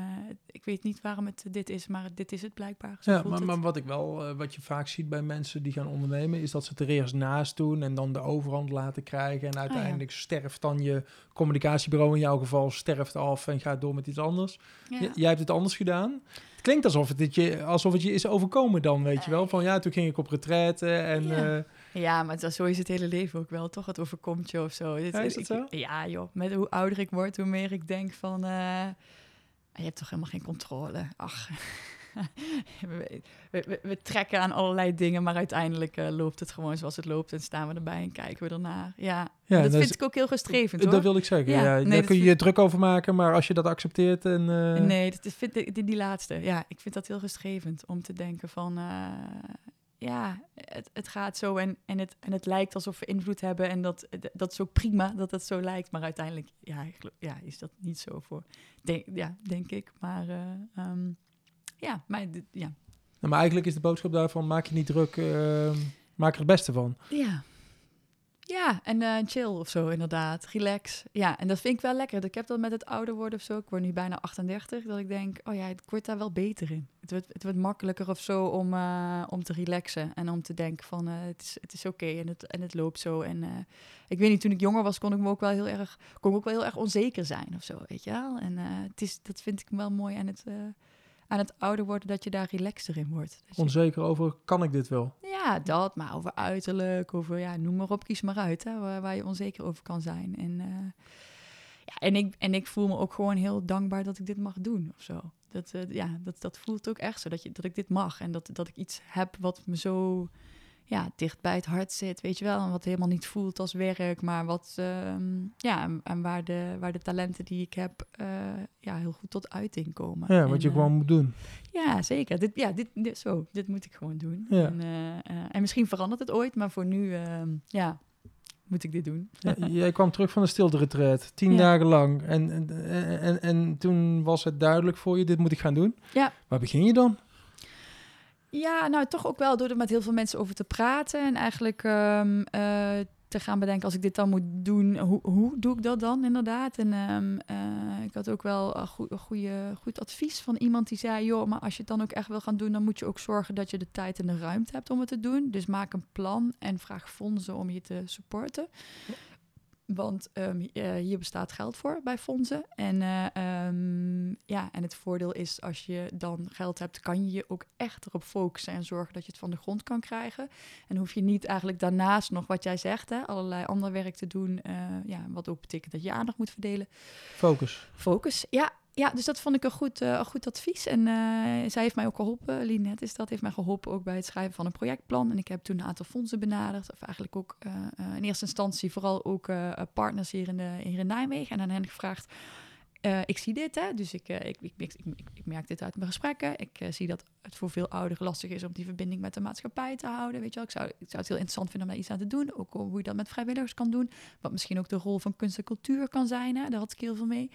ik weet niet waarom het dit is, maar dit is het blijkbaar. Zo Ja, maar, maar wat ik wel, eh, wat je vaak ziet bij mensen die gaan ondernemen, is dat ze het er eerst naast doen en dan de overhand laten krijgen. Ah, En uiteindelijk sterft dan je communicatiebureau in jouw geval sterft af en gaat door met iets anders. Ja. J- jij hebt het anders gedaan. Het klinkt alsof het, dit je, alsof het je is overkomen dan, weet je wel. Van ja, toen ging ik op retraite en... Ja. Ja, maar zo is het hele leven ook wel, toch? Het overkomt je of zo. Dit- Ja, is dat ik- zo? Ja, joh. Met hoe ouder ik word, hoe meer ik denk van... eh, je hebt toch helemaal geen controle? Ach, we, we, trekken aan allerlei dingen, maar uiteindelijk eh, loopt het gewoon zoals het loopt. En staan we erbij en kijken we ernaar. Ja, Ja, dat dat vind is- ik ook heel gestrevend, hoor. dat wil ik zeggen. Ja, Ja, nee, daar kun je vind- je druk over maken, maar als je dat accepteert en... eh, Nee, dat is, vind ik, die, die laatste. Ja, ik vind dat heel gestrevend om te denken van... ja, het, het gaat zo en, en, het, en het lijkt alsof we invloed hebben. En dat, dat is ook prima dat het zo lijkt. Maar uiteindelijk ja, ja, is dat niet zo voor... Denk, ja, denk ik. Maar eh, ehm, ja, maar ja. Nou, maar eigenlijk is de boodschap daarvan, maak je niet druk, eh, maak er het beste van. Ja. Ja, en eh, chill of zo, inderdaad. Relax. Ja, en dat vind ik wel lekker. Ik heb dat met het ouder worden of zo. Ik word nu bijna 38. Dat ik denk, oh ja, ik word daar wel beter in. Het wordt, het wordt makkelijker of zo om, eh, om te relaxen. En om te denken van, eh, het is, het is oké en, het, en het loopt zo. En ik weet niet, toen ik jonger was, kon ik me ook wel heel erg, kon ik ook wel heel erg onzeker zijn of zo, weet je wel. En het is, dat vind ik wel mooi aan het, aan het ouder worden, dat je daar relaxter in wordt. Je- Onzeker over, kan ik dit wel? ja, dat, maar over uiterlijk, over ja, noem maar op, kies maar uit, hè, waar, waar je onzeker over kan zijn. En, eh, ja, en, ik, en ik voel me ook gewoon heel dankbaar dat ik dit mag doen of zo. Dat, eh, ja, dat, dat voelt ook echt zo, dat, je, dat ik dit mag en dat, dat ik iets heb wat me zo ja, dicht bij het hart zit, weet je wel. En wat helemaal niet voelt als werk, maar wat, ehm, ja, en, en waar, de, waar de talenten die ik heb, eh, ja, heel goed tot uiting komen. Ja, En, wat je eh, gewoon moet doen. ja, zeker. Dit, ja, dit, dit, zo, dit moet ik gewoon doen. Ja. En, eh, eh, en misschien verandert het ooit, maar voor nu, ehm, ja, moet ik dit doen. Ja, jij kwam terug van de stilte-retreat, tien Ja. dagen lang. En, en, en, en toen was het duidelijk voor je, dit moet ik gaan doen. Ja. Waar begin je dan? Ja, nou toch ook wel door er met heel veel mensen over te praten en eigenlijk ehm, eh, te gaan bedenken als ik dit dan moet doen, hoe, hoe doe ik dat dan inderdaad? En ehm, eh, ik had ook wel goe- een goede, goed advies van iemand die zei, joh, maar als je het dan ook echt wil gaan doen, dan moet je ook zorgen dat je de tijd en de ruimte hebt om het te doen. Dus maak een plan en vraag fondsen om je te supporten. Want ehm, eh, hier bestaat geld voor bij fondsen. En, eh, ehm, ja, en het voordeel is als je dan geld hebt, kan je je ook echt erop focussen en zorgen dat je het van de grond kan krijgen. En hoef je niet eigenlijk daarnaast nog wat jij zegt, hè, allerlei ander werk te doen. eh, ja, wat ook betekent dat je aandacht moet verdelen. Focus. Focus, ja. Ja, dus dat vond ik een goed, eh, een goed advies. En eh, zij heeft mij ook geholpen, Linette is dat, heeft mij geholpen ook bij het schrijven van een projectplan. En ik heb toen een aantal fondsen benaderd. Of eigenlijk ook eh, in eerste instantie vooral ook partners hier in, de, in Nijmegen. En aan hen gevraagd, ik zie dit, hè, dus ik, ik, ik, ik, merk dit uit mijn gesprekken. Ik zie dat het voor veel ouderen lastig is om die verbinding met de maatschappij te houden. Weet je wel, ik zou, ik zou het heel interessant vinden om daar iets aan te doen. Ook hoe je dat met vrijwilligers kan doen. Wat misschien ook de rol van kunst en cultuur kan zijn. Hè? Daar had ik heel veel mee.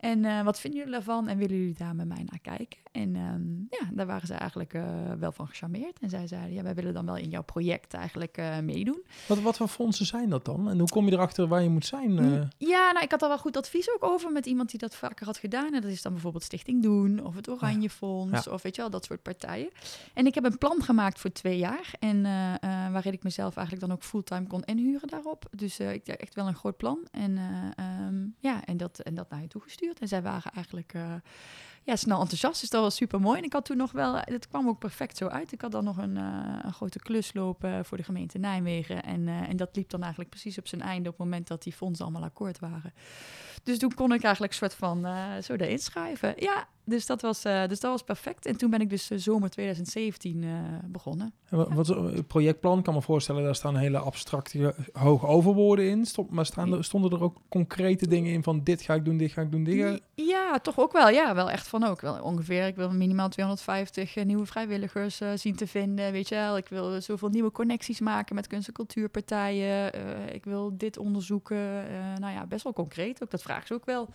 En eh, wat vinden jullie daarvan? En willen jullie daar met mij naar kijken? En ehm, ja, daar waren ze eigenlijk eh, wel van gecharmeerd. En zij zeiden, ja, wij willen dan wel in jouw project eigenlijk eh, meedoen. Wat, wat voor fondsen zijn dat dan? En hoe kom je erachter waar je moet zijn? Ja, nou, ik had daar wel goed advies ook over met iemand die dat vaker had gedaan. En dat is dan bijvoorbeeld Stichting Doen of het Oranje Fonds of weet je wel, dat soort partijen. En ik heb een plan gemaakt voor twee jaar. En waarin ik mezelf eigenlijk dan ook fulltime kon inhuren daarop. Dus ik had echt wel een groot plan. En eh, ehm, ja, en dat, en dat naar je toegestuurd. En zij waren eigenlijk eh, ja, snel enthousiast. Dus dat was super mooi. En ik had toen nog wel, het kwam ook perfect zo uit. Ik had dan nog een, eh, een grote klus lopen voor de gemeente Nijmegen. En, eh, en dat liep dan eigenlijk precies op zijn einde op het moment dat die fondsen allemaal akkoord waren. Dus toen kon ik eigenlijk soort van eh, zo erin schrijven. Ja, dus dat was, uh, dus dat was perfect. En toen ben ik dus uh, zomer 2017 uh, begonnen. En wat, projectplan kan me voorstellen, daar staan hele abstracte, hoge overwoorden in. Stop, maar staan er, stonden er ook concrete dingen in van dit ga ik doen, dit ga ik doen, dit ga... Ja, toch ook wel. Ja, wel echt van ook. Wel ongeveer, ik wil minimaal 250 nieuwe vrijwilligers zien te vinden, weet je wel. Ik wil zoveel nieuwe connecties maken met kunst- en cultuurpartijen. ik wil dit onderzoeken. nou ja, best wel concreet ook. Dat vragen ze ook wel.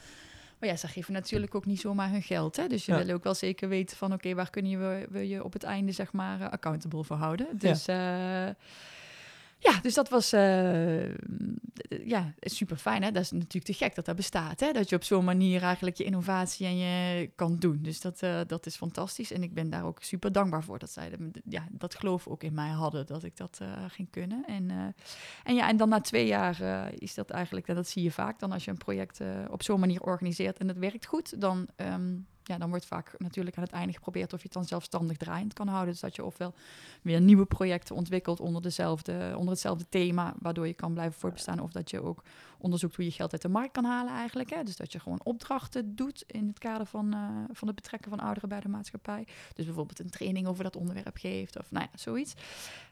Maar ja, ze geven natuurlijk ook niet zomaar hun geld. Hè? Dus je ja. wil ook wel zeker weten van... oké, waar kun je, we, je op het einde zeg maar accountable voor houden. Dus ja. Uh, ja, dus dat was uh, ja, super fijn. Hè? Dat is natuurlijk te gek dat dat bestaat. Hè? Dat je op zo'n manier eigenlijk je innovatie en je kan doen. Dus dat, uh, dat is fantastisch. En ik ben daar ook super dankbaar voor dat zij ja, dat geloof ook in mij hadden dat ik dat uh, ging kunnen. En, en ja, en dan na twee jaar is dat eigenlijk, en dat zie je vaak dan als je een project op zo'n manier organiseert en het werkt goed, dan. Um, ja, dan wordt vaak natuurlijk aan het einde geprobeerd of je het dan zelfstandig draaiend kan houden. Dus dat je ofwel weer nieuwe projecten ontwikkelt onder, dezelfde, onder hetzelfde thema, waardoor je kan blijven voortbestaan. Of dat je ook onderzoekt hoe je geld uit de markt kan halen eigenlijk. Hè. Dus dat je gewoon opdrachten doet in het kader van, uh, van het betrekken van ouderen bij de maatschappij. Dus bijvoorbeeld een training over dat onderwerp geeft of nou ja, zoiets.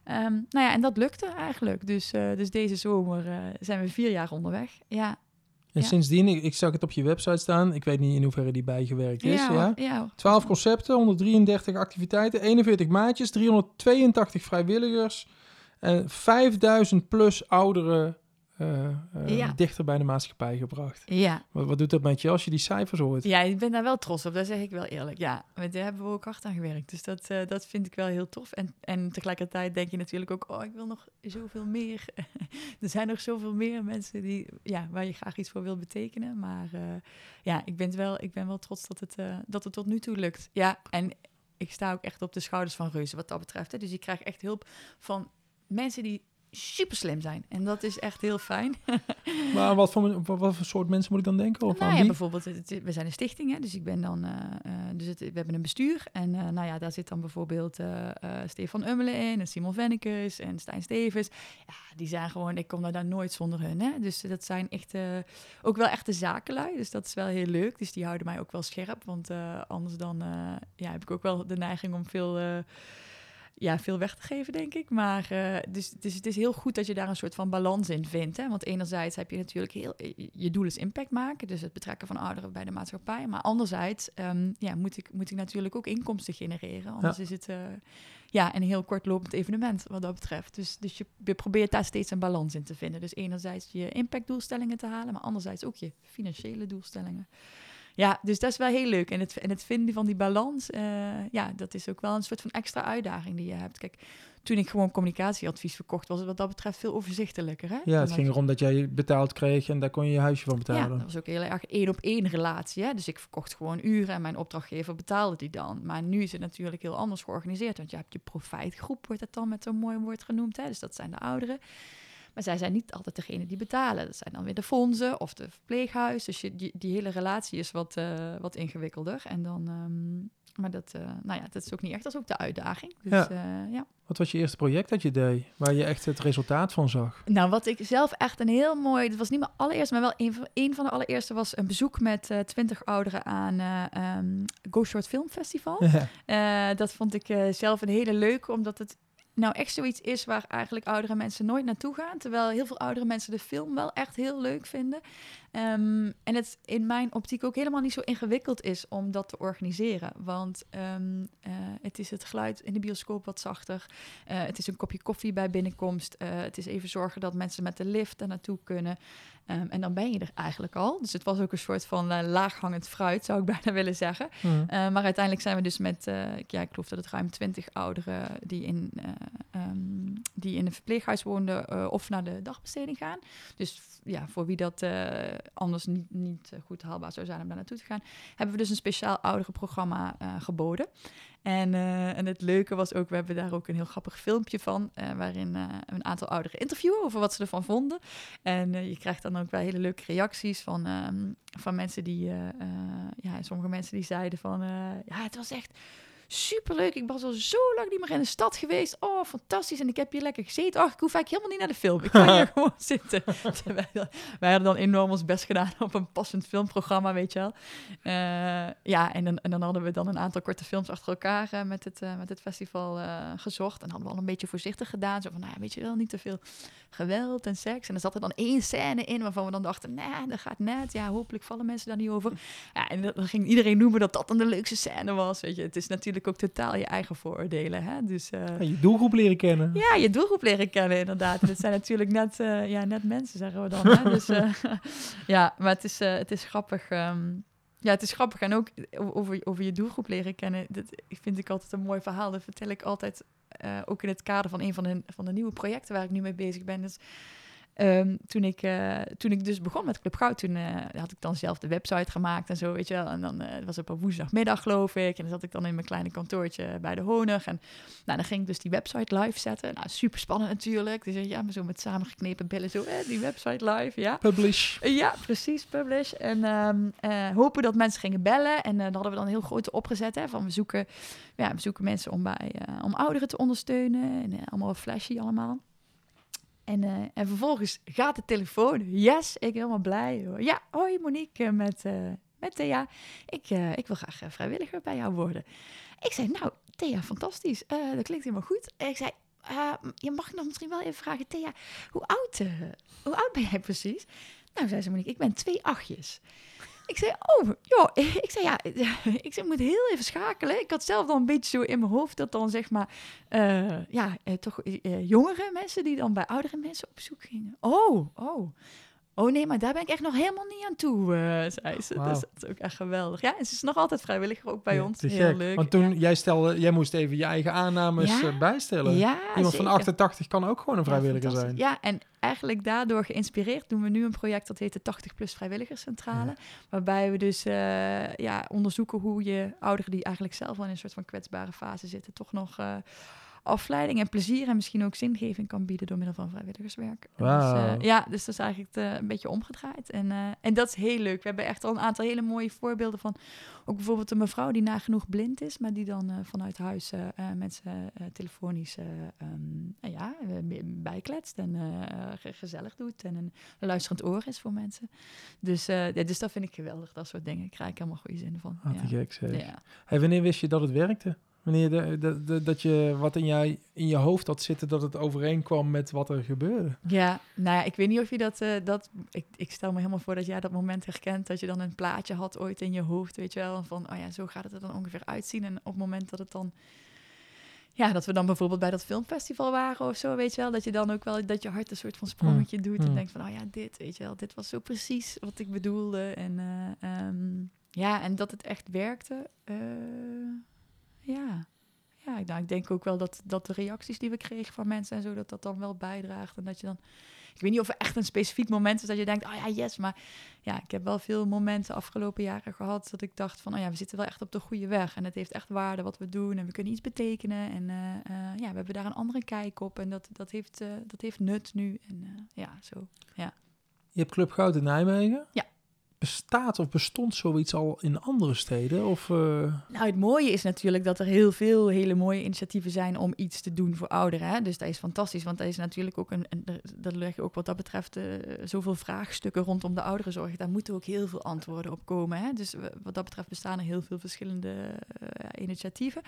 Um, nou ja, en dat lukte eigenlijk. Dus, uh, dus deze zomer uh, zijn we vier jaar onderweg. Ja, en ja. sindsdien, ik, ik, zag het op je website staan. Ik weet niet in hoeverre die bijgewerkt is. Ja, ja. 12 concepten, 133 activiteiten, 41 maatjes, 382 vrijwilligers en 5000 plus ouderen uh, uh, ja. dichter bij de maatschappij gebracht. Ja. Wat, wat, doet dat met je als je die cijfers hoort? Ja, ik ben daar wel trots op, dat zeg ik wel eerlijk. Ja, daar hebben we ook hard aan gewerkt. Dus dat, uh, dat vind ik wel heel tof. En, en tegelijkertijd denk je natuurlijk ook, oh, ik wil nog zoveel meer. er zijn nog zoveel meer mensen die, ja, waar je graag iets voor wil betekenen. Maar ja, ik ben, wel, ik ben wel trots dat het, dat het tot nu toe lukt. Ja, en ik sta ook echt op de schouders van reuzen wat dat betreft. Hè. Dus ik krijg echt hulp van mensen die super slim zijn. En dat is echt heel fijn. maar wat voor, wat, voor soort mensen moet ik dan denken? Of nou ja, bijvoorbeeld, het, we zijn een stichting, hè, dus ik ben dan, uh, uh, dus het, we hebben een bestuur. En uh, nou ja, daar zit dan bijvoorbeeld Stefan Ummelen in, en Simon Vennekes en Stijn Stevens. Ja, die zijn gewoon, ik kom daar, daar nooit zonder hun. Hè. Dus dat zijn echt ook wel echte zakenlui. Dus dat is wel heel leuk. Dus die houden mij ook wel scherp. Want anders dan ja, heb ik ook wel de neiging om veel ja, veel weg te geven, denk ik. Maar uh, dus, dus het is heel goed dat je daar een soort van balans in vindt. Hè? Want enerzijds heb je natuurlijk heel... Je doel is impact maken, dus het betrekken van ouderen bij de maatschappij. Maar anderzijds um, ja, moet, ik, moet ik natuurlijk ook inkomsten genereren. Anders ja. is het uh, ja, een heel kortlopend evenement wat dat betreft. Dus, dus je, je probeert daar steeds een balans in te vinden. Dus enerzijds je impactdoelstellingen te halen, maar anderzijds ook je financiële doelstellingen. Ja, dus dat is wel heel leuk. En het, en het vinden van die balans, uh, ja, dat is ook wel een soort van extra uitdaging die je hebt. Kijk, toen ik gewoon communicatieadvies verkocht, was het wat dat betreft veel overzichtelijker. Hè? Ja, het ging erom dat jij betaald kreeg en daar kon je je huisje van betalen. Ja, dat was ook heel erg één op één relatie. Hè? Dus ik verkocht gewoon uren en mijn opdrachtgever betaalde die dan. Maar nu is het natuurlijk heel anders georganiseerd, want je hebt je profijtgroep, wordt het dan met zo'n mooi woord genoemd. Hè? Dus dat zijn de ouderen. Maar zij zijn niet altijd degene die betalen. Dat zijn dan weer de fondsen of de verpleeghuis. Dus je, die, die hele relatie is wat, uh, wat ingewikkelder. En dan, um, maar dat, uh, nou ja, dat is ook niet echt. Dat is ook de uitdaging. Dus, ja. Uh, ja. Wat was je eerste project dat je deed, waar je echt het resultaat van zag? Nou, wat ik zelf echt een heel mooi, dat was niet mijn allereerste, maar wel een van, een van de allereerste was een bezoek met twintig ouderen aan um, Go Short Film Festival. Ja. dat vond ik zelf een hele leuke, omdat het nou echt zoiets is waar eigenlijk oudere mensen nooit naartoe gaan. Terwijl heel veel oudere mensen de film wel echt heel leuk vinden. Um, en het in mijn optiek ook helemaal niet zo ingewikkeld is om dat te organiseren. Want um, uh, het is het geluid in de bioscoop wat zachter. Uh, het is een kopje koffie bij binnenkomst. Uh, het is even zorgen dat mensen met de lift er naartoe kunnen. Um, en dan ben je er eigenlijk al. Dus het was ook een soort van laaghangend fruit, zou ik bijna willen zeggen. Mm. maar uiteindelijk zijn we dus met, ja, ik geloof dat het ruim twintig ouderen die in, die in een verpleeghuis woonden of naar de dagbesteding gaan. Dus ja, voor wie dat anders niet, niet eh, goed haalbaar zou zijn om daar naartoe te gaan, hebben we dus een speciaal ouderenprogramma uh, geboden. En, uh, en het leuke was ook, we hebben daar ook een heel grappig filmpje van, uh, waarin een aantal ouderen interviewen over wat ze ervan vonden. En je krijgt dan ook wel hele leuke reacties van, um, van mensen die, ja, sommige mensen die zeiden van, ja, het was echt superleuk. Ik was al zo lang niet meer in de stad geweest. Oh, fantastisch. En ik heb hier lekker gezeten. Oh, ik hoef eigenlijk helemaal niet naar de film. Ik kan hier gewoon zitten. Terwijl, wij hadden dan enorm ons best gedaan op een passend filmprogramma, weet je wel. Eh, ja, en dan, en dan hadden we dan een aantal korte films achter elkaar eh, met, het, eh, met het festival gezocht. En hadden we al een beetje voorzichtig gedaan. Zo van, nou weet je wel, niet te veel geweld en seks. En er zat er dan één scène in waarvan we dan dachten, nee, dat gaat net. Ja, hopelijk vallen mensen daar niet over. Ja, en dan ging iedereen noemen dat dat dan de leukste scène was. Weet je, het is natuurlijk ook totaal je eigen vooroordelen. Hè? Dus eh, je doelgroep leren kennen. ja, je doelgroep leren kennen, inderdaad. En het zijn natuurlijk net, eh, ja, net mensen, zeggen we dan. Hè? Dus eh, ja, maar het is, het is grappig. ehm, ja, het is grappig. En ook over, over je doelgroep leren kennen. Dat vind ik altijd een mooi verhaal. Dat vertel ik altijd ook in het kader van een van de, van de nieuwe projecten waar ik nu mee bezig ben. Dus Ehm, toen, ik, eh, toen ik dus begon met Club Goud, toen eh, had ik dan zelf de website gemaakt en zo, weet je wel. En dan eh, was het op een woensdagmiddag, geloof ik. En dan zat ik dan in mijn kleine kantoortje bij de Honig. En nou, dan ging ik dus die website live zetten. Nou, super spannend natuurlijk. Dus ja, maar zo met samengeknepen billen, zo, eh, die website live, ja. Publish. Ja, precies, publish. En ehm, eh, hopen dat mensen gingen bellen. En dan hadden we dan heel groot opgezet. Hè, van we zoeken, ja, we zoeken mensen om, bij, om ouderen te ondersteunen. En allemaal flashy allemaal. En, uh, en vervolgens gaat de telefoon. Yes, ik helemaal blij. Ja, hoi Monique met, uh, met Thea. Ik, ik wil graag vrijwilliger bij jou worden. Ik zei, nou Thea, fantastisch. dat klinkt helemaal goed. En ik zei, je mag nog misschien wel even vragen. Thea, hoe oud, hoe oud ben jij precies? Nou, zei ze Monique, ik ben twee achtjes. Ik zei, oh, joh. Ik zei, ja, ik zei, moet heel even schakelen. Ik had zelf dan een beetje zo in mijn hoofd dat dan, zeg maar, uh, ja, uh, toch uh, jongere mensen die dan bij oudere mensen op zoek gingen. Oh, oh. Oh nee, maar daar ben ik echt nog helemaal niet aan toe, uh, zei ze. Wow. Dus dat is ook echt geweldig. Ja, en ze is nog altijd vrijwilliger ook bij ja, ons. Heel gek. leuk. Want toen ja. jij stelde, jij moest even je eigen aannames ja? bijstellen. Iemand zeker. van 88 kan ook gewoon een vrijwilliger zijn. Ja, en eigenlijk daardoor geïnspireerd doen we nu een project dat heet de 80 plus vrijwilligerscentrale. Waarbij we dus uh, ja, onderzoeken hoe je ouderen die eigenlijk zelf al in een soort van kwetsbare fase zitten, toch nog uh, afleiding en plezier en misschien ook zingeving kan bieden door middel van vrijwilligerswerk. Wow. Dus, uh, ja, dus dat is eigenlijk uh, een beetje omgedraaid. En, uh, en dat is heel leuk. We hebben echt al een aantal hele mooie voorbeelden van ook bijvoorbeeld een mevrouw die nagenoeg blind is, maar die dan vanuit huis mensen telefonisch um, ja, bijkletst en gezellig doet en een luisterend oor is voor mensen. Dus, ja, dus dat vind ik geweldig, dat soort dingen. Daar krijg ik helemaal goede zin van. Ah, ja. gek zeg. Ja. Hey, wanneer wist je dat het werkte? Wanneer de, de, de, dat je wat in, jij, in je hoofd had zitten, dat het overeenkwam met wat er gebeurde. Ja, nou ja, ik weet niet of je dat... Uh, dat ik, ik stel me helemaal voor dat jij dat moment herkent... dat je dan een plaatje had ooit in je hoofd, weet je wel... van, oh ja, zo gaat het er dan ongeveer uitzien. En op het moment dat het dan... Ja, dat we dan bijvoorbeeld bij dat filmfestival waren of zo, weet je wel... dat je dan ook wel, dat je hart een soort van sprongetje doet... Hmm. en denkt van, oh ja, dit, weet je wel... dit was zo precies wat ik bedoelde. En uh, um, ja, en dat het echt werkte... Uh, ja... Ja, ik, nou, ik denk ook wel dat, dat de reacties die we kregen van mensen en zo, dat dat dan wel bijdraagt. En dat je dan, ik weet niet of er echt een specifiek moment is dat je denkt, oh ja, yes. Maar ja, ik heb wel veel momenten afgelopen jaren gehad dat ik dacht van, oh ja, we zitten wel echt op de goede weg. En het heeft echt waarde wat we doen en we kunnen iets betekenen. En uh, uh, ja, we hebben daar een andere kijk op en dat, dat, heeft, uh, dat heeft nut nu. En ja, zo, ja. Je hebt Club Goud in Nijmegen? Ja bestaat of bestond zoiets al in andere steden? Of, uh... Nou, het mooie is natuurlijk dat er heel veel hele mooie initiatieven zijn om iets te doen voor ouderen. Hè? Dus dat is fantastisch, want dat is natuurlijk ook een. dat leg je ook wat dat betreft uh, zoveel vraagstukken rondom de ouderenzorg. Daar moeten ook heel veel antwoorden op komen. Hè? Dus wat dat betreft bestaan er heel veel verschillende uh, initiatieven.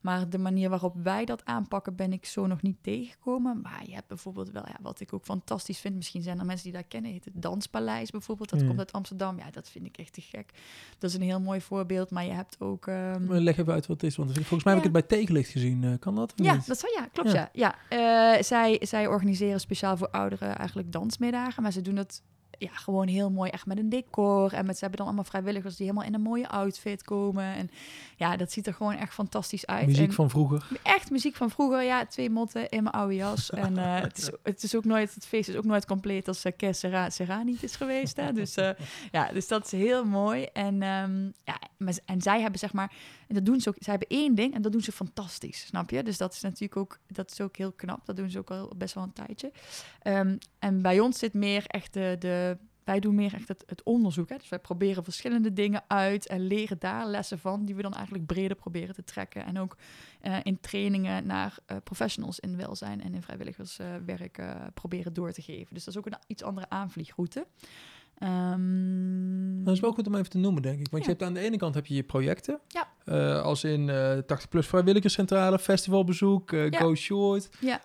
Maar de manier waarop wij dat aanpakken, ben ik zo nog niet tegengekomen. Maar je hebt bijvoorbeeld wel, ja, wat ik ook fantastisch vind, misschien zijn er mensen die dat kennen, heet het Danspaleis bijvoorbeeld. Dat Hmm. mm. komt uit Amsterdam ja, dat vind ik echt te gek. Dat is een heel mooi voorbeeld, maar je hebt ook... Um... Leg even uit wat het is, want volgens mij ja. heb ik het bij Tegenlicht gezien. Uh, kan dat? Ja, dat zou, ja, klopt ja. ja. ja. Uh, zij, zij organiseren speciaal voor ouderen eigenlijk dansmiddagen, maar ze doen dat ja, gewoon heel mooi, echt met een decor. En met, ze hebben dan allemaal vrijwilligers die helemaal in een mooie outfit komen. En ja, dat ziet er gewoon echt fantastisch uit. Muziek en van vroeger. Echt muziek van vroeger, ja. Twee motten in mijn oude jas. en uh, het, is, het is ook nooit, het feest is ook nooit compleet als uh, Kes Serra, Serra niet is geweest. Hè? Dus uh, ja, dus dat is heel mooi. En, um, ja, maar, en zij hebben zeg maar, en dat doen ze ook, zij hebben één ding en dat doen ze fantastisch, snap je? Dus dat is natuurlijk ook, dat is ook heel knap. Dat doen ze ook al best wel een tijdje. Um, en bij ons zit meer echt de, de wij doen meer echt het, onderzoek. Hè? Dus wij proberen verschillende dingen uit en leren daar lessen van, die we dan eigenlijk breder proberen te trekken. En ook eh, in trainingen naar uh, professionals in welzijn en in vrijwilligerswerk uh, proberen door te geven. Dus dat is ook een iets andere aanvliegroute. Um, dat is wel goed om even te noemen, denk ik. Want je hebt aan de ene kant heb je je projecten. Ja. Uh, als in uh, 80 plus vrijwilligerscentrale, festivalbezoek, uh, ja. Go Short, ja.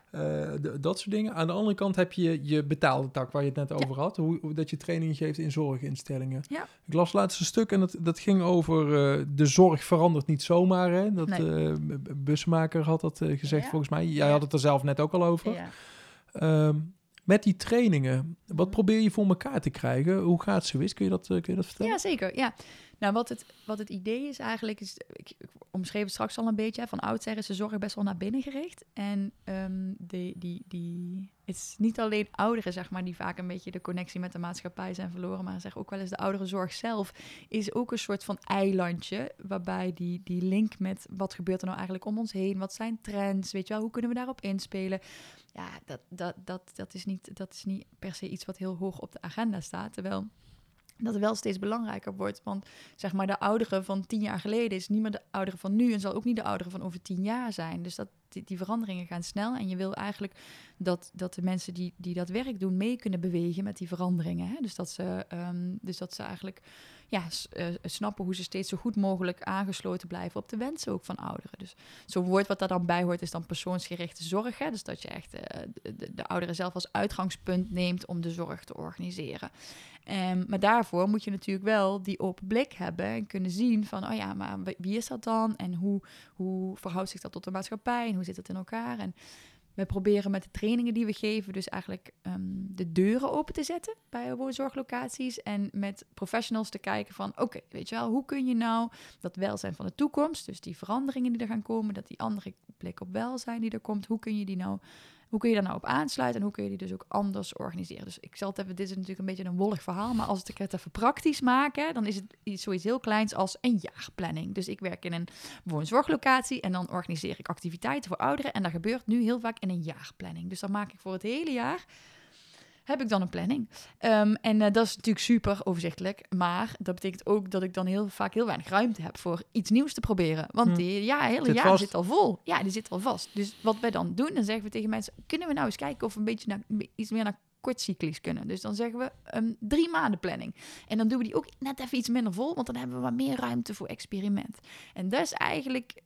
dat soort dingen. Aan de andere kant heb je je betaalde tak, waar je het net over had. Hoe, hoe, dat je trainingen geeft in zorginstellingen. Ik las laatst een stuk en dat, dat ging over de zorg verandert niet zomaar. Hè? Dat nee. busmaker had dat gezegd volgens mij. Jij had het er zelf net ook al over. Ja. Um, met die trainingen, wat probeer je voor elkaar te krijgen? Hoe gaat zoiets? Kun je dat, kun je dat vertellen? Ja, zeker. Ja. Nou, wat het, wat het idee is eigenlijk, is, ik, ik het straks al een beetje, van oudsher is de zorg best wel naar binnen gericht. En um, die, die, die, het is niet alleen ouderen, zeg maar, die vaak een beetje de connectie met de maatschappij zijn verloren, maar zeg ook wel eens de ouderenzorg zelf is ook een soort van eilandje, waarbij die, die link met wat gebeurt er nou eigenlijk om ons heen, wat zijn trends, weet je wel, hoe kunnen we daarop inspelen? Ja, dat, dat, dat, dat, is niet, dat is niet per se iets wat heel hoog op de agenda staat, terwijl dat wel steeds belangrijker wordt. Want zeg maar, de ouderen van tien jaar geleden is niet meer de ouderen van nu en zal ook niet de ouderen van over tien jaar zijn. Dus dat, die, die veranderingen gaan snel. En je wil eigenlijk dat, dat de mensen die, die dat werk doen mee kunnen bewegen met die veranderingen. Hè? Dus, dat ze, um, dus dat ze eigenlijk ja, uh, snappen hoe ze steeds zo goed mogelijk aangesloten blijven op de wensen ook van ouderen. Dus zo'n woord wat daar dan bij hoort is dan persoonsgerichte zorg. Hè? Dus dat je echt uh, de, de ouderen zelf als uitgangspunt neemt om de zorg te organiseren. Um, maar daarvoor moet je natuurlijk wel die open blik hebben en kunnen zien van, oh ja, maar wie is dat dan? En hoe, hoe verhoudt zich dat tot de maatschappij? En hoe zit het in elkaar? En we proberen met de trainingen die we geven, dus eigenlijk um, de deuren open te zetten bij woonzorglocaties. En met professionals te kijken van, oké, weet je wel, hoe kun je nou dat welzijn van de toekomst, dus die veranderingen die er gaan komen, dat die andere blik op welzijn die er komt, hoe kun je die nou hoe kun je daar nou op aansluiten en hoe kun je die dus ook anders organiseren? Dus ik zal het even, dit is natuurlijk een beetje een wollig verhaal, maar als ik het even praktisch maak, dan is het iets, zoiets heel kleins als een jaarplanning. Dus ik werk in een woonzorglocatie en dan organiseer ik activiteiten voor ouderen en dat gebeurt nu heel vaak in een jaarplanning. Dus dan maak ik voor het hele jaar heb ik dan een planning. Um, en uh, dat is natuurlijk super overzichtelijk. Maar dat betekent ook dat ik dan heel vaak heel weinig ruimte heb voor iets nieuws te proberen. Want hm. die ja, hele zit jaar vast. zit al vol. Ja, die zit al vast. Dus wat wij dan doen, dan zeggen we tegen mensen... kunnen we nou eens kijken of we een beetje naar, iets meer naar kortcyclies kunnen. Dus dan zeggen we um, drie maanden planning. En dan doen we die ook net even iets minder vol, want dan hebben we wat meer ruimte voor experiment. En dat is eigenlijk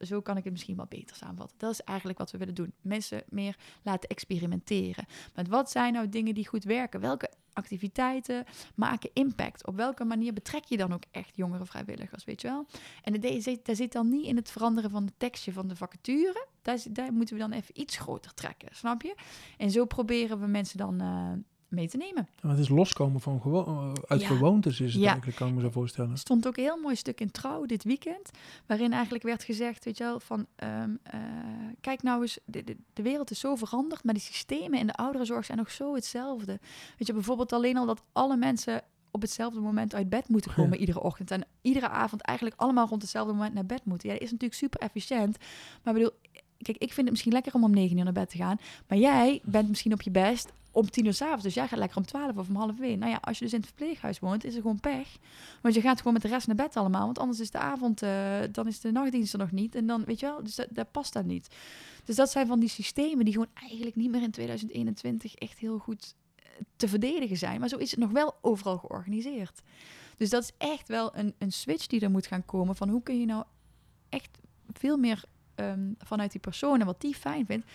zo kan ik het misschien wel beter samenvatten. Dat is eigenlijk wat we willen doen. Mensen meer laten experimenteren. Met wat zijn nou dingen die goed werken? Welke activiteiten maken impact? Op welke manier betrek je dan ook echt jongere vrijwilligers, weet je wel? En de daar zit dan niet in het veranderen van het tekstje van de vacature. Daar, daar moeten we dan even iets groter trekken, snap je? En zo proberen we mensen dan... Uh, mee te nemen. Ja, het is loskomen van gewo eh, uit ja. gewoontes, is het ja. eigenlijk, kan ik me zo voorstellen. Er stond ook een heel mooi stuk in Trouw dit weekend, waarin eigenlijk werd gezegd, weet je wel, van um, uh, kijk nou eens, de, de, de, wereld is zo veranderd, maar die systemen in de ouderenzorg zijn nog zo hetzelfde. Weet je, bijvoorbeeld alleen al dat alle mensen op hetzelfde moment uit bed moeten komen ja. iedere ochtend. En iedere avond eigenlijk allemaal rond hetzelfde moment naar bed moeten. Ja, dat is natuurlijk super efficiënt. Maar bedoel, kijk, ik vind het misschien lekker om om negen uur naar bed te gaan. Maar jij bent misschien op je best om tien uur s'avonds. Dus jij gaat lekker om twaalf of om half één. Nou ja, als je dus in het verpleeghuis woont, is er gewoon pech. Want je gaat gewoon met de rest naar bed allemaal. Want anders is de avond, uh, dan is de nachtdienst er nog niet. En dan, weet je wel, dus dat, past dat niet. Dus dat zijn van die systemen die gewoon eigenlijk niet meer in 2021 echt heel goed eh, te verdedigen zijn. Maar zo is het nog wel overal georganiseerd. Dus dat is echt wel een, een switch die er moet gaan komen. Van hoe kun je nou echt veel meer um, vanuit die persoon en wat die fijn vindt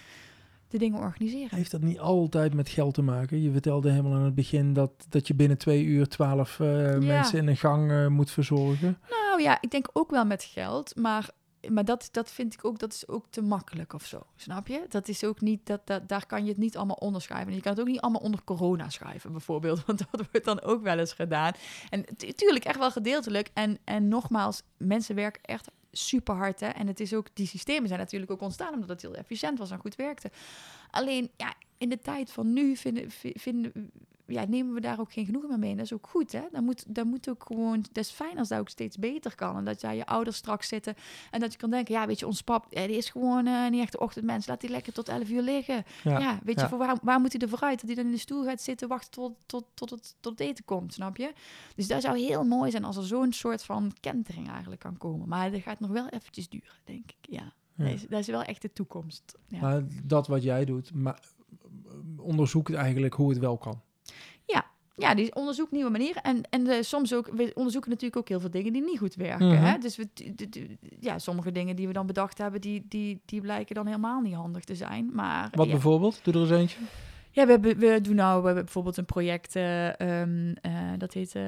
de dingen organiseren. Heeft dat niet altijd met geld te maken? Je vertelde helemaal aan het begin dat, dat je binnen twee uur twaalf uh, ja. mensen in een gang uh, moet verzorgen. Nou ja, ik denk ook wel met geld, maar, maar dat, dat vind ik ook, dat is ook te makkelijk of zo. Snap je? Dat is ook niet, dat, dat, daar kan je het niet allemaal onderschrijven. Je kan het ook niet allemaal onder corona schrijven, bijvoorbeeld. Want dat wordt dan ook wel eens gedaan. En tuurlijk, echt wel gedeeltelijk. En, en nogmaals, mensen werken echt super hard. Hè? En het is ook, die systemen zijn natuurlijk ook ontstaan omdat het heel efficiënt was en goed werkte. Alleen, ja, in de tijd van nu vinden, vinden ja, nemen we daar ook geen genoegen meer mee. En dat is ook goed, hè? Dan moet, dan moet ook gewoon, dat is fijn als dat ook steeds beter kan. En dat jij je ouders straks zitten en dat je kan denken, ja, weet je, ons pap, die is gewoon uh, niet echt de ochtendmens. Laat die lekker tot 11 uur liggen. Ja, weet je, voor waar, waar moet hij er vooruit? Dat hij dan in de stoel gaat zitten, wachten tot, tot, tot, het, tot het eten komt, snap je? Dus dat zou heel mooi zijn als er zo'n soort van kentering eigenlijk kan komen. Maar dat gaat nog wel eventjes duren, denk ik, ja. Dat, is, dat is wel echt de toekomst. Ja. Maar dat wat jij doet, maar onderzoekt eigenlijk hoe het wel kan. Ja, die onderzoekt nieuwe manieren. En, en de, soms ook, we onderzoeken natuurlijk ook heel veel dingen die niet goed werken. Mhm. hè? Dus we, ja, sommige dingen die we dan bedacht hebben, die, die, die blijken dan helemaal niet handig te zijn. Maar, Wat ja. bijvoorbeeld? Doe er eens eentje. Ja, we, we doen nou we hebben bijvoorbeeld een project, eh, ehm, eh, dat heet, eh,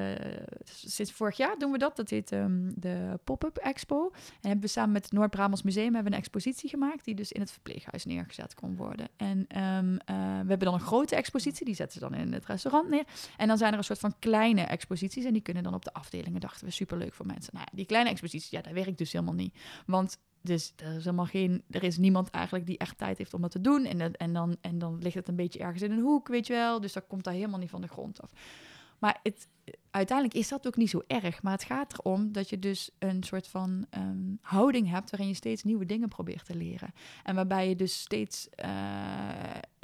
sinds vorig jaar doen we dat, dat heet ehm, de Pop-Up Expo. En hebben we samen met het Noord-Brabants Museum hebben we een expositie gemaakt, die dus in het verpleeghuis neergezet kon worden. En ehm, eh, we hebben dan een grote expositie, die zetten ze dan in het restaurant neer. En dan zijn er een soort van kleine exposities en die kunnen dan op de afdelingen, dachten we, superleuk voor mensen. Nou ja, die kleine exposities, ja, dat werkt dus helemaal niet. Want dus er is helemaal geen, er is niemand eigenlijk die echt tijd heeft om dat te doen. En, en, dan, en dan ligt het een beetje ergens in een hoek, weet je wel. Dus dat komt daar helemaal niet van de grond af. Maar het, uiteindelijk is dat ook niet zo erg. Maar het gaat erom dat je dus een soort van ehm, houding hebt waarin je steeds nieuwe dingen probeert te leren. En waarbij je dus steeds eh,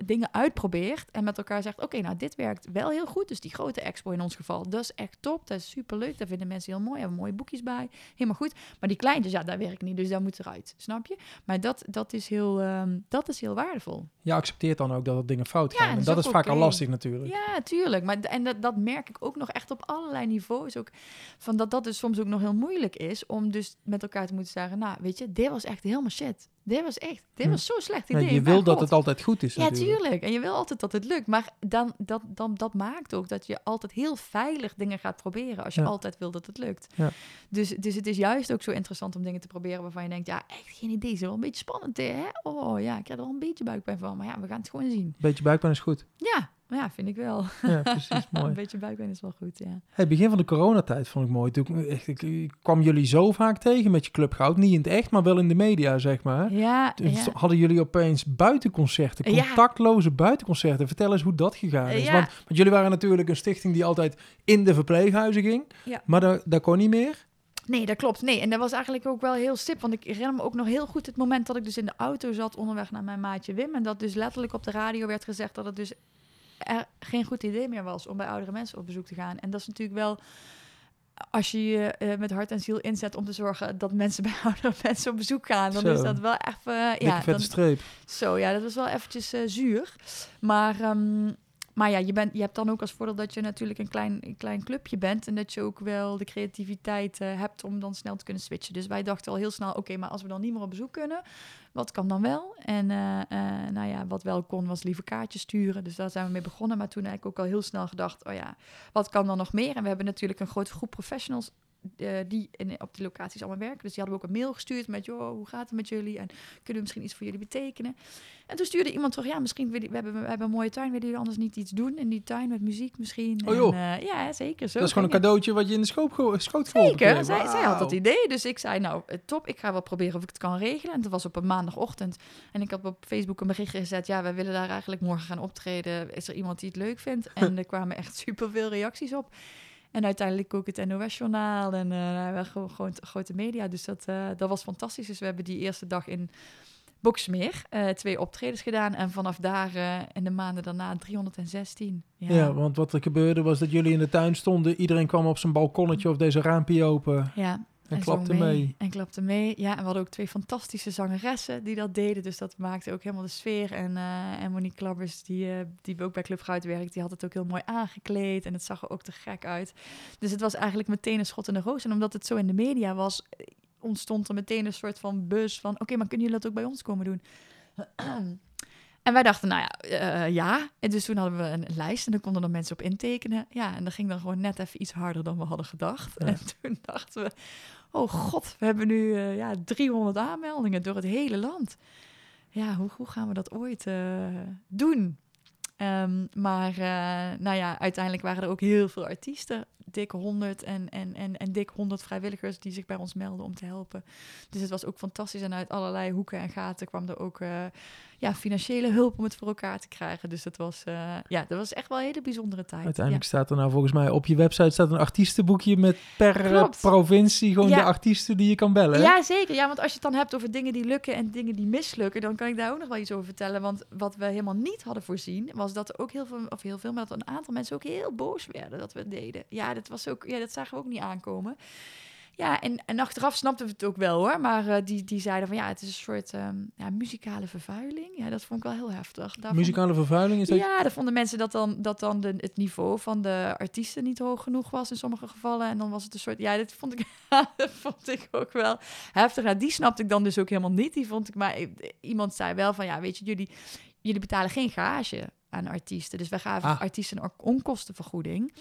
dingen uitprobeert en met elkaar zegt: Oké, nou, dit werkt wel heel goed. Dus die grote expo in ons geval, dat is echt top. Dat is superleuk. Daar vinden mensen heel mooi. Hebben mooie boekjes bij. Helemaal goed. Maar die kleintjes, ja, dat werkt niet. Dus daar moet eruit. Snap je? Maar dat, dat, is, heel, ehm, dat is heel waardevol. Je accepteert dan ook dat er dingen fout Ja, gaan. dat en dat is vaak al lastig natuurlijk. Ja, tuurlijk. Maar, en dat, dat merk ik ook nog echt op allerlei niveaus. Ook van dat dat dus soms ook nog heel moeilijk is om dus met elkaar te moeten zeggen: Nou, weet je, dit was echt helemaal shit. Dit was echt, dit Hm. was zo'n slecht Ja, idee. je wil dat het altijd goed is Ja, natuurlijk. tuurlijk. En je wil altijd dat het lukt. Maar dan, dat, dan, dat maakt ook dat je altijd heel veilig dingen gaat proberen. Als je Ja. altijd wil dat het lukt. Ja. Dus, dus het is juist ook zo interessant om dingen te proberen waarvan je denkt... Ja, echt geen idee. Is wel een beetje spannend, hè? Oh ja, ik heb er wel een beetje buikpijn van. Maar ja, we gaan het gewoon zien. Beetje buikpijn is goed. Ja, ja vind ik wel. Ja, precies. Mooi. een beetje buikpijn is wel goed, ja. Hey, begin van de coronatijd vond ik mooi. Toen, echt, ik, ik kwam jullie zo vaak tegen met je Club Goud. Niet in het echt, maar wel in de media, zeg maar. Ja, Toen ja. hadden jullie opeens buitenconcerten, Ja. contactloze buitenconcerten. Vertel eens hoe dat gegaan is. Ja. Want, want jullie waren natuurlijk een stichting die altijd in de verpleeghuizen ging. Ja. Maar dat, dat kon niet meer. Nee, dat klopt. Nee, en dat was eigenlijk ook wel heel stip. Want ik herinner me ook nog heel goed het moment dat ik dus in de auto zat onderweg naar mijn maatje Wim. En dat dus letterlijk op de radio werd gezegd dat het dus er geen goed idee meer was om bij oudere mensen op bezoek te gaan. En dat is natuurlijk wel als je je eh, met hart en ziel inzet om te zorgen dat mensen bij oudere mensen op bezoek gaan, dan Zo. is dat wel even... Dikke ja, vette dan, streep. zo, ja, dat was wel eventjes eh, zuur. Maar, ehm, maar ja, je, bent, je hebt dan ook als voordeel dat je natuurlijk een klein, een klein clubje bent. En dat je ook wel de creativiteit eh, hebt om dan snel te kunnen switchen. Dus wij dachten al heel snel, oké, maar als we dan niet meer op bezoek kunnen, wat kan dan wel? En eh, eh, nou ja, wat wel kon was lieve kaartjes sturen. Dus daar zijn we mee begonnen. Maar toen eigenlijk ook al heel snel gedacht, oh ja, wat kan dan nog meer? En we hebben natuurlijk een grote groep professionals eh, die in, op die locaties allemaal werken. Dus die hadden we ook een mail gestuurd met, joh, hoe gaat het met jullie? En kunnen we misschien iets voor jullie betekenen? En toen stuurde iemand terug, ja, misschien, we hebben, we hebben een mooie tuin, willen jullie anders niet iets doen in die tuin met muziek misschien? Oh, joh. En, eh, ja, zeker. Zo dat is gewoon een cadeautje wat je in de schoot, geholpen Zeker, zij, zij had dat idee. Dus ik zei, nou, eh, top, ik ga wel proberen of ik het kan regelen. En dat was op een maandagochtend. En ik had op Facebook een berichtje gezet, ja, wij willen daar eigenlijk morgen gaan optreden. Is er iemand die het leuk vindt? En er kwamen echt superveel reacties op. En uiteindelijk ook het NOS-journaal en wel gewoon, gewoon grote media. Dus dat, eh, dat was fantastisch. Dus we hebben die eerste dag in Boksmeer eh, twee optredens gedaan. En vanaf daar in de maanden daarna 316. Ja. want wat er gebeurde was dat jullie in de tuin stonden. Iedereen kwam op zijn balkonnetje of deze raampje open Ja, en, zong klapte mee. En klapte mee. Ja, en we hadden ook twee fantastische zangeressen die dat deden. Dus dat maakte ook helemaal de sfeer. En, eh en Monique Klabbers, die, eh, die ook bij Club Goud werkt, die had het ook heel mooi aangekleed. En het zag er ook te gek uit. Dus het was eigenlijk meteen een schot in de roos. En omdat het zo in de media was, ontstond er meteen een soort van bus van... oké, maar kunnen jullie dat ook bij ons komen doen? En wij dachten, nou ja, eh, ja. En dus toen hadden we een lijst en dan konden er mensen op intekenen. Ja, en dat ging dan gewoon net even iets harder dan we hadden gedacht. Ja. En toen dachten we, oh god, we hebben nu eh, ja, 300 aanmeldingen door het hele land. Ja, hoe, hoe gaan we dat ooit eh, doen? Ehm, maar eh, nou ja, uiteindelijk waren er ook heel veel artiesten. Dik 100 en, en, en, en dik 100 vrijwilligers die zich bij ons melden om te helpen. Dus het was ook fantastisch. En uit allerlei hoeken en gaten kwam er ook ja, financiële hulp om het voor elkaar te krijgen. Dus dat was, eh, ja, dat was echt wel een hele bijzondere tijd. Uiteindelijk staat er nou volgens mij op je website staat een artiestenboekje met per eh, Klopt. provincie gewoon Ja. de artiesten die je kan bellen. hè? Ja, zeker. Ja, want als je het dan hebt over dingen die lukken en dingen die mislukken, dan kan ik daar ook nog wel iets over vertellen. Want wat we helemaal niet hadden voorzien, was dat er ook heel veel, of heel veel, maar dat een aantal mensen ook heel boos werden dat we het deden. Ja, dat was ook, ja, dat zagen we ook niet aankomen. Ja, en, en achteraf snapten we het ook wel hoor. Maar eh, die, die zeiden van ja, het is een soort ehm, ja, muzikale vervuiling. Ja, dat vond ik wel heel heftig. Muzikale vervuiling is dat. ja, daar vonden mensen dat dan, dat dan de, het niveau van de artiesten niet hoog genoeg was in sommige gevallen. En dan was het een soort, ja, dat vond ik, dat vond ik ook wel heftig. Nou, die snapte ik dan dus ook helemaal niet. Die vond ik, maar iemand zei wel van, ja, weet je, jullie, jullie betalen geen gage aan artiesten. Dus wij gaven Ah. artiesten een onkostenvergoeding.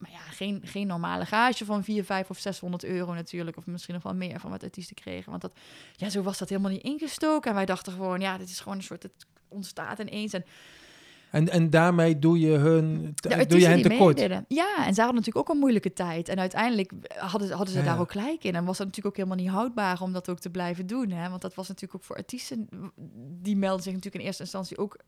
Maar ja, geen, geen normale gage van 4, 5 of 600 euro natuurlijk. Of misschien nog wel meer van wat artiesten kregen. Want dat, ja, zo was dat helemaal niet ingestoken. En wij dachten gewoon, ja, dit is gewoon een soort, het ontstaat ineens. En En, en daarmee doe je hun, doe je hen tekort. meededen. Ja, en ze hadden natuurlijk ook een moeilijke tijd. En uiteindelijk hadden, hadden ze Ja, daar ja. ook gelijk in. En was dat natuurlijk ook helemaal niet houdbaar om dat ook te blijven doen. Hè? Want dat was natuurlijk ook voor artiesten... die melden zich natuurlijk in eerste instantie ook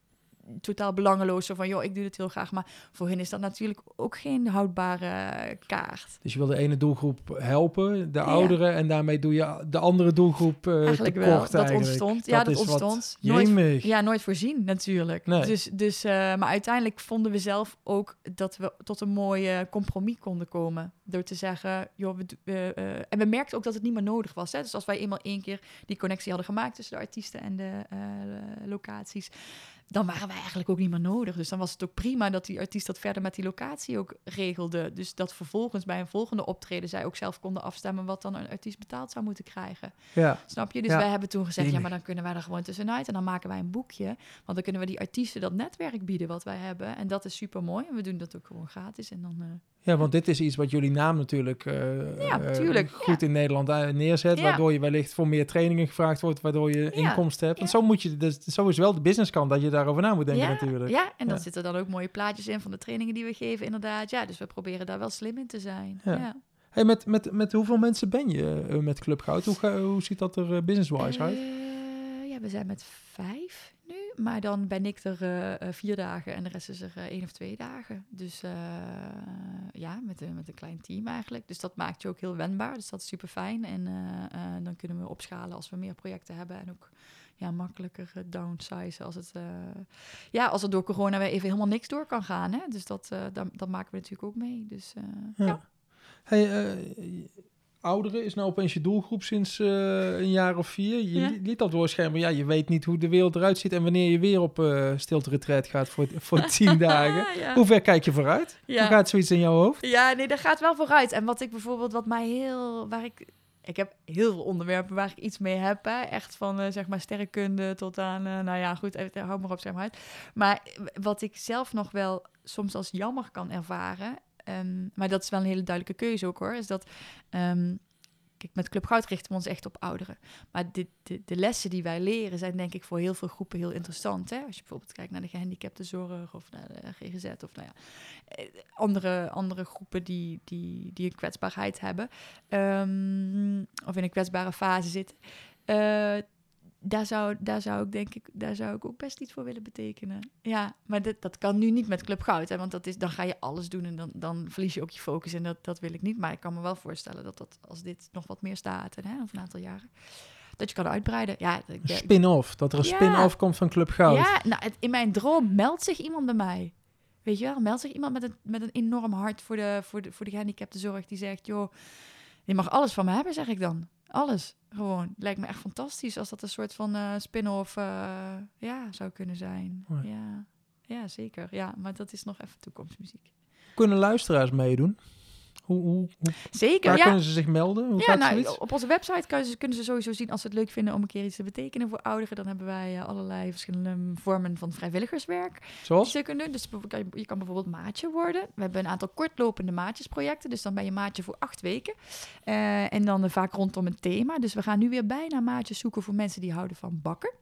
totaal belangeloos. Zo van, joh, ik doe dit heel graag. Maar voor hen is dat natuurlijk ook geen houdbare kaart. Dus je wil de ene doelgroep helpen, de ouderen, en daarmee doe je de andere doelgroep eh Eigenlijk tekort wel. Dat eigenlijk. ontstond. Ja, dat ontstond. Nooit. Ja, nooit voorzien natuurlijk. Nee. Dus, dus, eh, maar uiteindelijk vonden we zelf ook dat we tot een mooi eh, compromis konden komen. Door te zeggen, joh, we, eh, en we merkten ook dat het niet meer nodig was. Hè? Dus als wij eenmaal één keer die connectie hadden gemaakt tussen de artiesten en de eh, locaties, dan waren wij eigenlijk ook niet meer nodig. Dus dan was het ook prima dat die artiest dat verder met die locatie ook regelde. Dus dat vervolgens bij een volgende optreden zij ook zelf konden afstemmen wat dan een artiest betaald zou moeten krijgen. Ja. Snap je? Dus Ja. wij hebben toen gezegd, ja, maar dan kunnen wij er gewoon tussenuit. En dan maken wij een boekje. Want dan kunnen we die artiesten dat netwerk bieden wat wij hebben. En dat is super mooi. En we doen dat ook gewoon gratis. En dan, eh, ja, want dit is iets wat jullie naam natuurlijk eh, Ja, eh, goed in Nederland eh, neerzet. Ja. Waardoor je wellicht voor meer trainingen gevraagd wordt, waardoor je inkomsten hebt. Ja. zo, moet je, dus, zo is wel de businesskant dat je daarover na moet denken natuurlijk. Ja, en dan zitten dan ook mooie plaatjes in van de trainingen die we geven, inderdaad. Ja, dus we proberen daar wel slim in te zijn. Ja. Hey, met, met, met hoeveel mensen ben je met Club Goud? Hoe, hoe ziet dat er business-wise uit? Ja, we zijn met vijf. Maar dan ben ik er eh, eh, vier dagen en de rest is er eh, één of twee dagen. Dus ja, met, een- met een klein team eigenlijk. Dus dat maakt je ook heel wendbaar. Dus dat is super fijn. En dan kunnen we opschalen als we meer projecten hebben. En ook ja, makkelijker downsizen als het, ja, als het door corona weer even helemaal niks door kan gaan. Hè? Dus dat, dan, dat maken we natuurlijk ook mee. Dus Ja. ja. Hey, ouderen is nou opeens je doelgroep sinds eh, een jaar of vier. Je Ja. liet al doorschemeren, ja, je weet niet hoe de wereld eruit ziet en wanneer je weer op eh stilte retreat gaat voor, voor tien dagen. ja. Hoe ver kijk je vooruit? Ja. Hoe gaat zoiets in jouw hoofd? Ja, nee, dat gaat wel vooruit. En wat ik bijvoorbeeld, wat mij heel, waar ik, ik heb heel veel onderwerpen waar ik iets mee heb. Hè. Echt van, eh, zeg maar, sterrenkunde tot aan, nou ja, goed, hou maar op, zeg maar uit. Maar wat ik zelf nog wel soms als jammer kan ervaren, ehm, maar dat is wel een hele duidelijke keuze ook hoor, is dat, ehm, kijk, met Club Goud richten we ons echt op ouderen. Maar de, de, lessen die wij leren zijn denk ik voor heel veel groepen heel interessant. Hè? Als je bijvoorbeeld kijkt naar de gehandicaptenzorg of naar de GGZ of nou ja, eh, andere, andere groepen die, die, die een kwetsbaarheid hebben ehm, of in een kwetsbare fase zitten. Eh, daar zou, daar zou ik denk ik, daar zou ik ook best iets voor willen betekenen. Ja, maar dat, dat kan nu niet met Club Goud, hè, want dat is, dan ga je alles doen en dan, dan verlies je ook je focus en dat, dat wil ik niet. Maar ik kan me wel voorstellen dat dat als dit nog wat meer staat, en, hè, over een aantal jaren, dat je kan uitbreiden. Ja, spin-off, dat er een Ja. spin-off komt van Club Goud. ja, nou, het- in mijn droom meldt zich iemand bij mij. Weet je wel, meldt zich iemand met een, met een enorm hart voor de, voor, de, voor de gehandicaptenzorg. Die zegt, joh, je mag alles van me hebben, zeg ik dan. Alles, gewoon. Lijkt me echt fantastisch als dat een soort van eh, spin-off eh, ja, zou kunnen zijn. Mooi. Ja. ja, zeker. Ja, maar dat is nog even toekomstmuziek. Kunnen luisteraars meedoen? Hoe, hoe, hoe, Zeker, waar ja. kunnen ze zich melden? Hoe Ja, nou, op onze website kunnen ze, kunnen ze sowieso zien als ze het leuk vinden om een keer iets te betekenen voor ouderen. Dan hebben wij eh, allerlei verschillende vormen van vrijwilligerswerk. die Zoals? ze kunnen doen. Dus je kan bijvoorbeeld maatje worden. We hebben een aantal kortlopende maatjesprojecten. Dus dan ben je maatje voor acht weken. Eh, en dan eh, vaak rondom een thema. Dus we gaan nu weer bijna maatjes zoeken voor mensen die houden van bakken.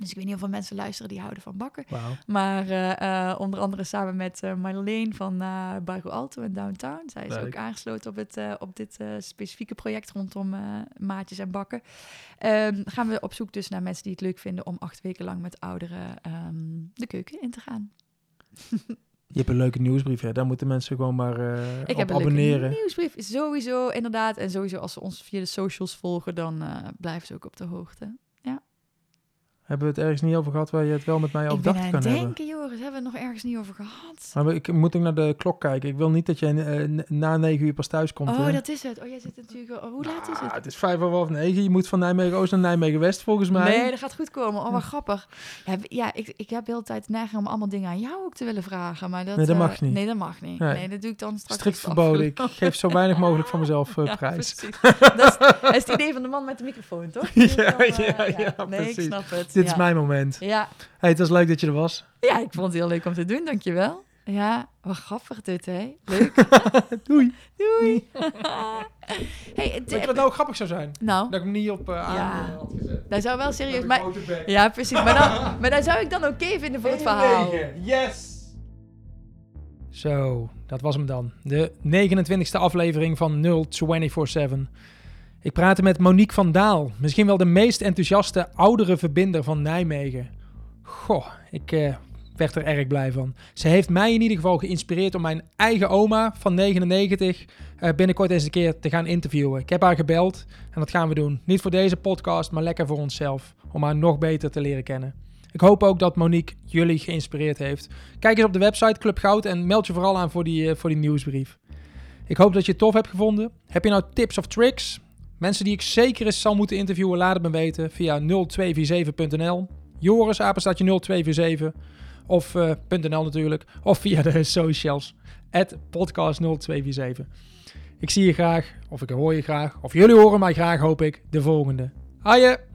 Dus ik weet niet of er mensen luisteren die houden van bakken. Maar eh, eh, onder andere samen met eh Marleen van eh Bargo Alto en Downtown. Zij is Leuk. ook aangesloten op, het, op dit specifieke project rondom maatjes en bakken. Ehm, gaan we op zoek dus naar mensen die het leuk vinden om acht weken lang met ouderen ehm, de keuken in te gaan. Je hebt een leuke nieuwsbrief, hè? Daar moeten mensen gewoon maar eh, Ik op heb een abonneren. leuke nieuwsbrief. Sowieso, inderdaad. En sowieso als ze ons via de socials volgen, dan blijven ze ook op de hoogte. Hebben we het ergens niet over gehad waar je het wel met mij ik over ben dacht aan kan het hebben? denken, Joris. Hebben we het nog ergens niet over gehad? Maar ik moet ook naar de klok kijken. Ik wil niet dat je eh, na negen uur pas thuis komt. Oh, hè? dat is het. Oh, jij zit natuurlijk... Oh, hoe laat is Ah, het? het is vijf over half negen. Je moet van Nijmegen-Oost naar Nijmegen-West volgens mij. Nee, dat gaat goed komen. Oh, wat grappig. Ja, ja ik, ik heb de hele tijd neiging om allemaal dingen aan jou ook te willen vragen. Maar dat, Nee, dat eh, mag niet. Nee, dat mag niet. Nee. Nee, dat doe ik dan straks. Strikt het verboden. Ik geef zo weinig mogelijk van mezelf eh, Ja, prijs. precies. Dat is, dat is het idee van de man met de microfoon, toch? Ja, dan, eh, ja, ja, Nee, precies. ik snap het. Dit ja. is mijn moment. Ja. Hey, het was leuk dat je er was. ja, ik vond het heel leuk om te doen. Dankjewel. Ja, wat grappig dit, hè? Leuk. Doei. Doei. hey, het- Weet je wat nou ook grappig zou zijn? nou, Dat ik hem niet op eh aan Ja. eh, had gezet. dat zou wel serieus... Maar, ja, precies. Maar dan, maar dan zou ik dan oké vinden voor het verhaal. Yes! Zo, dat was hem dan. De 29e aflevering van 0247. Ik praatte met Monique van Daal. Misschien wel de meest enthousiaste oudere verbinder van Nijmegen. Goh, ik eh, werd er erg blij van. Ze heeft mij in ieder geval geïnspireerd om mijn eigen oma van 99 eh, binnenkort eens een keer te gaan interviewen. Ik heb haar gebeld en dat gaan we doen. Niet voor deze podcast, maar lekker voor onszelf. Om haar nog beter te leren kennen. Ik hoop ook dat Monique jullie geïnspireerd heeft. Kijk eens op de website Club Goud en meld je vooral aan voor die, eh, voor die nieuwsbrief. Ik hoop dat je het tof hebt gevonden. Heb je nou tips of tricks? Mensen die ik zeker eens zal moeten interviewen, laat het me weten via 0247.nl. Joris, apenstaatje 0247. Of eh, .nl natuurlijk. Of via de socials. Podcast 0247. Ik zie je graag, of ik hoor je graag, of jullie horen mij graag, hoop ik, de volgende. Haaien!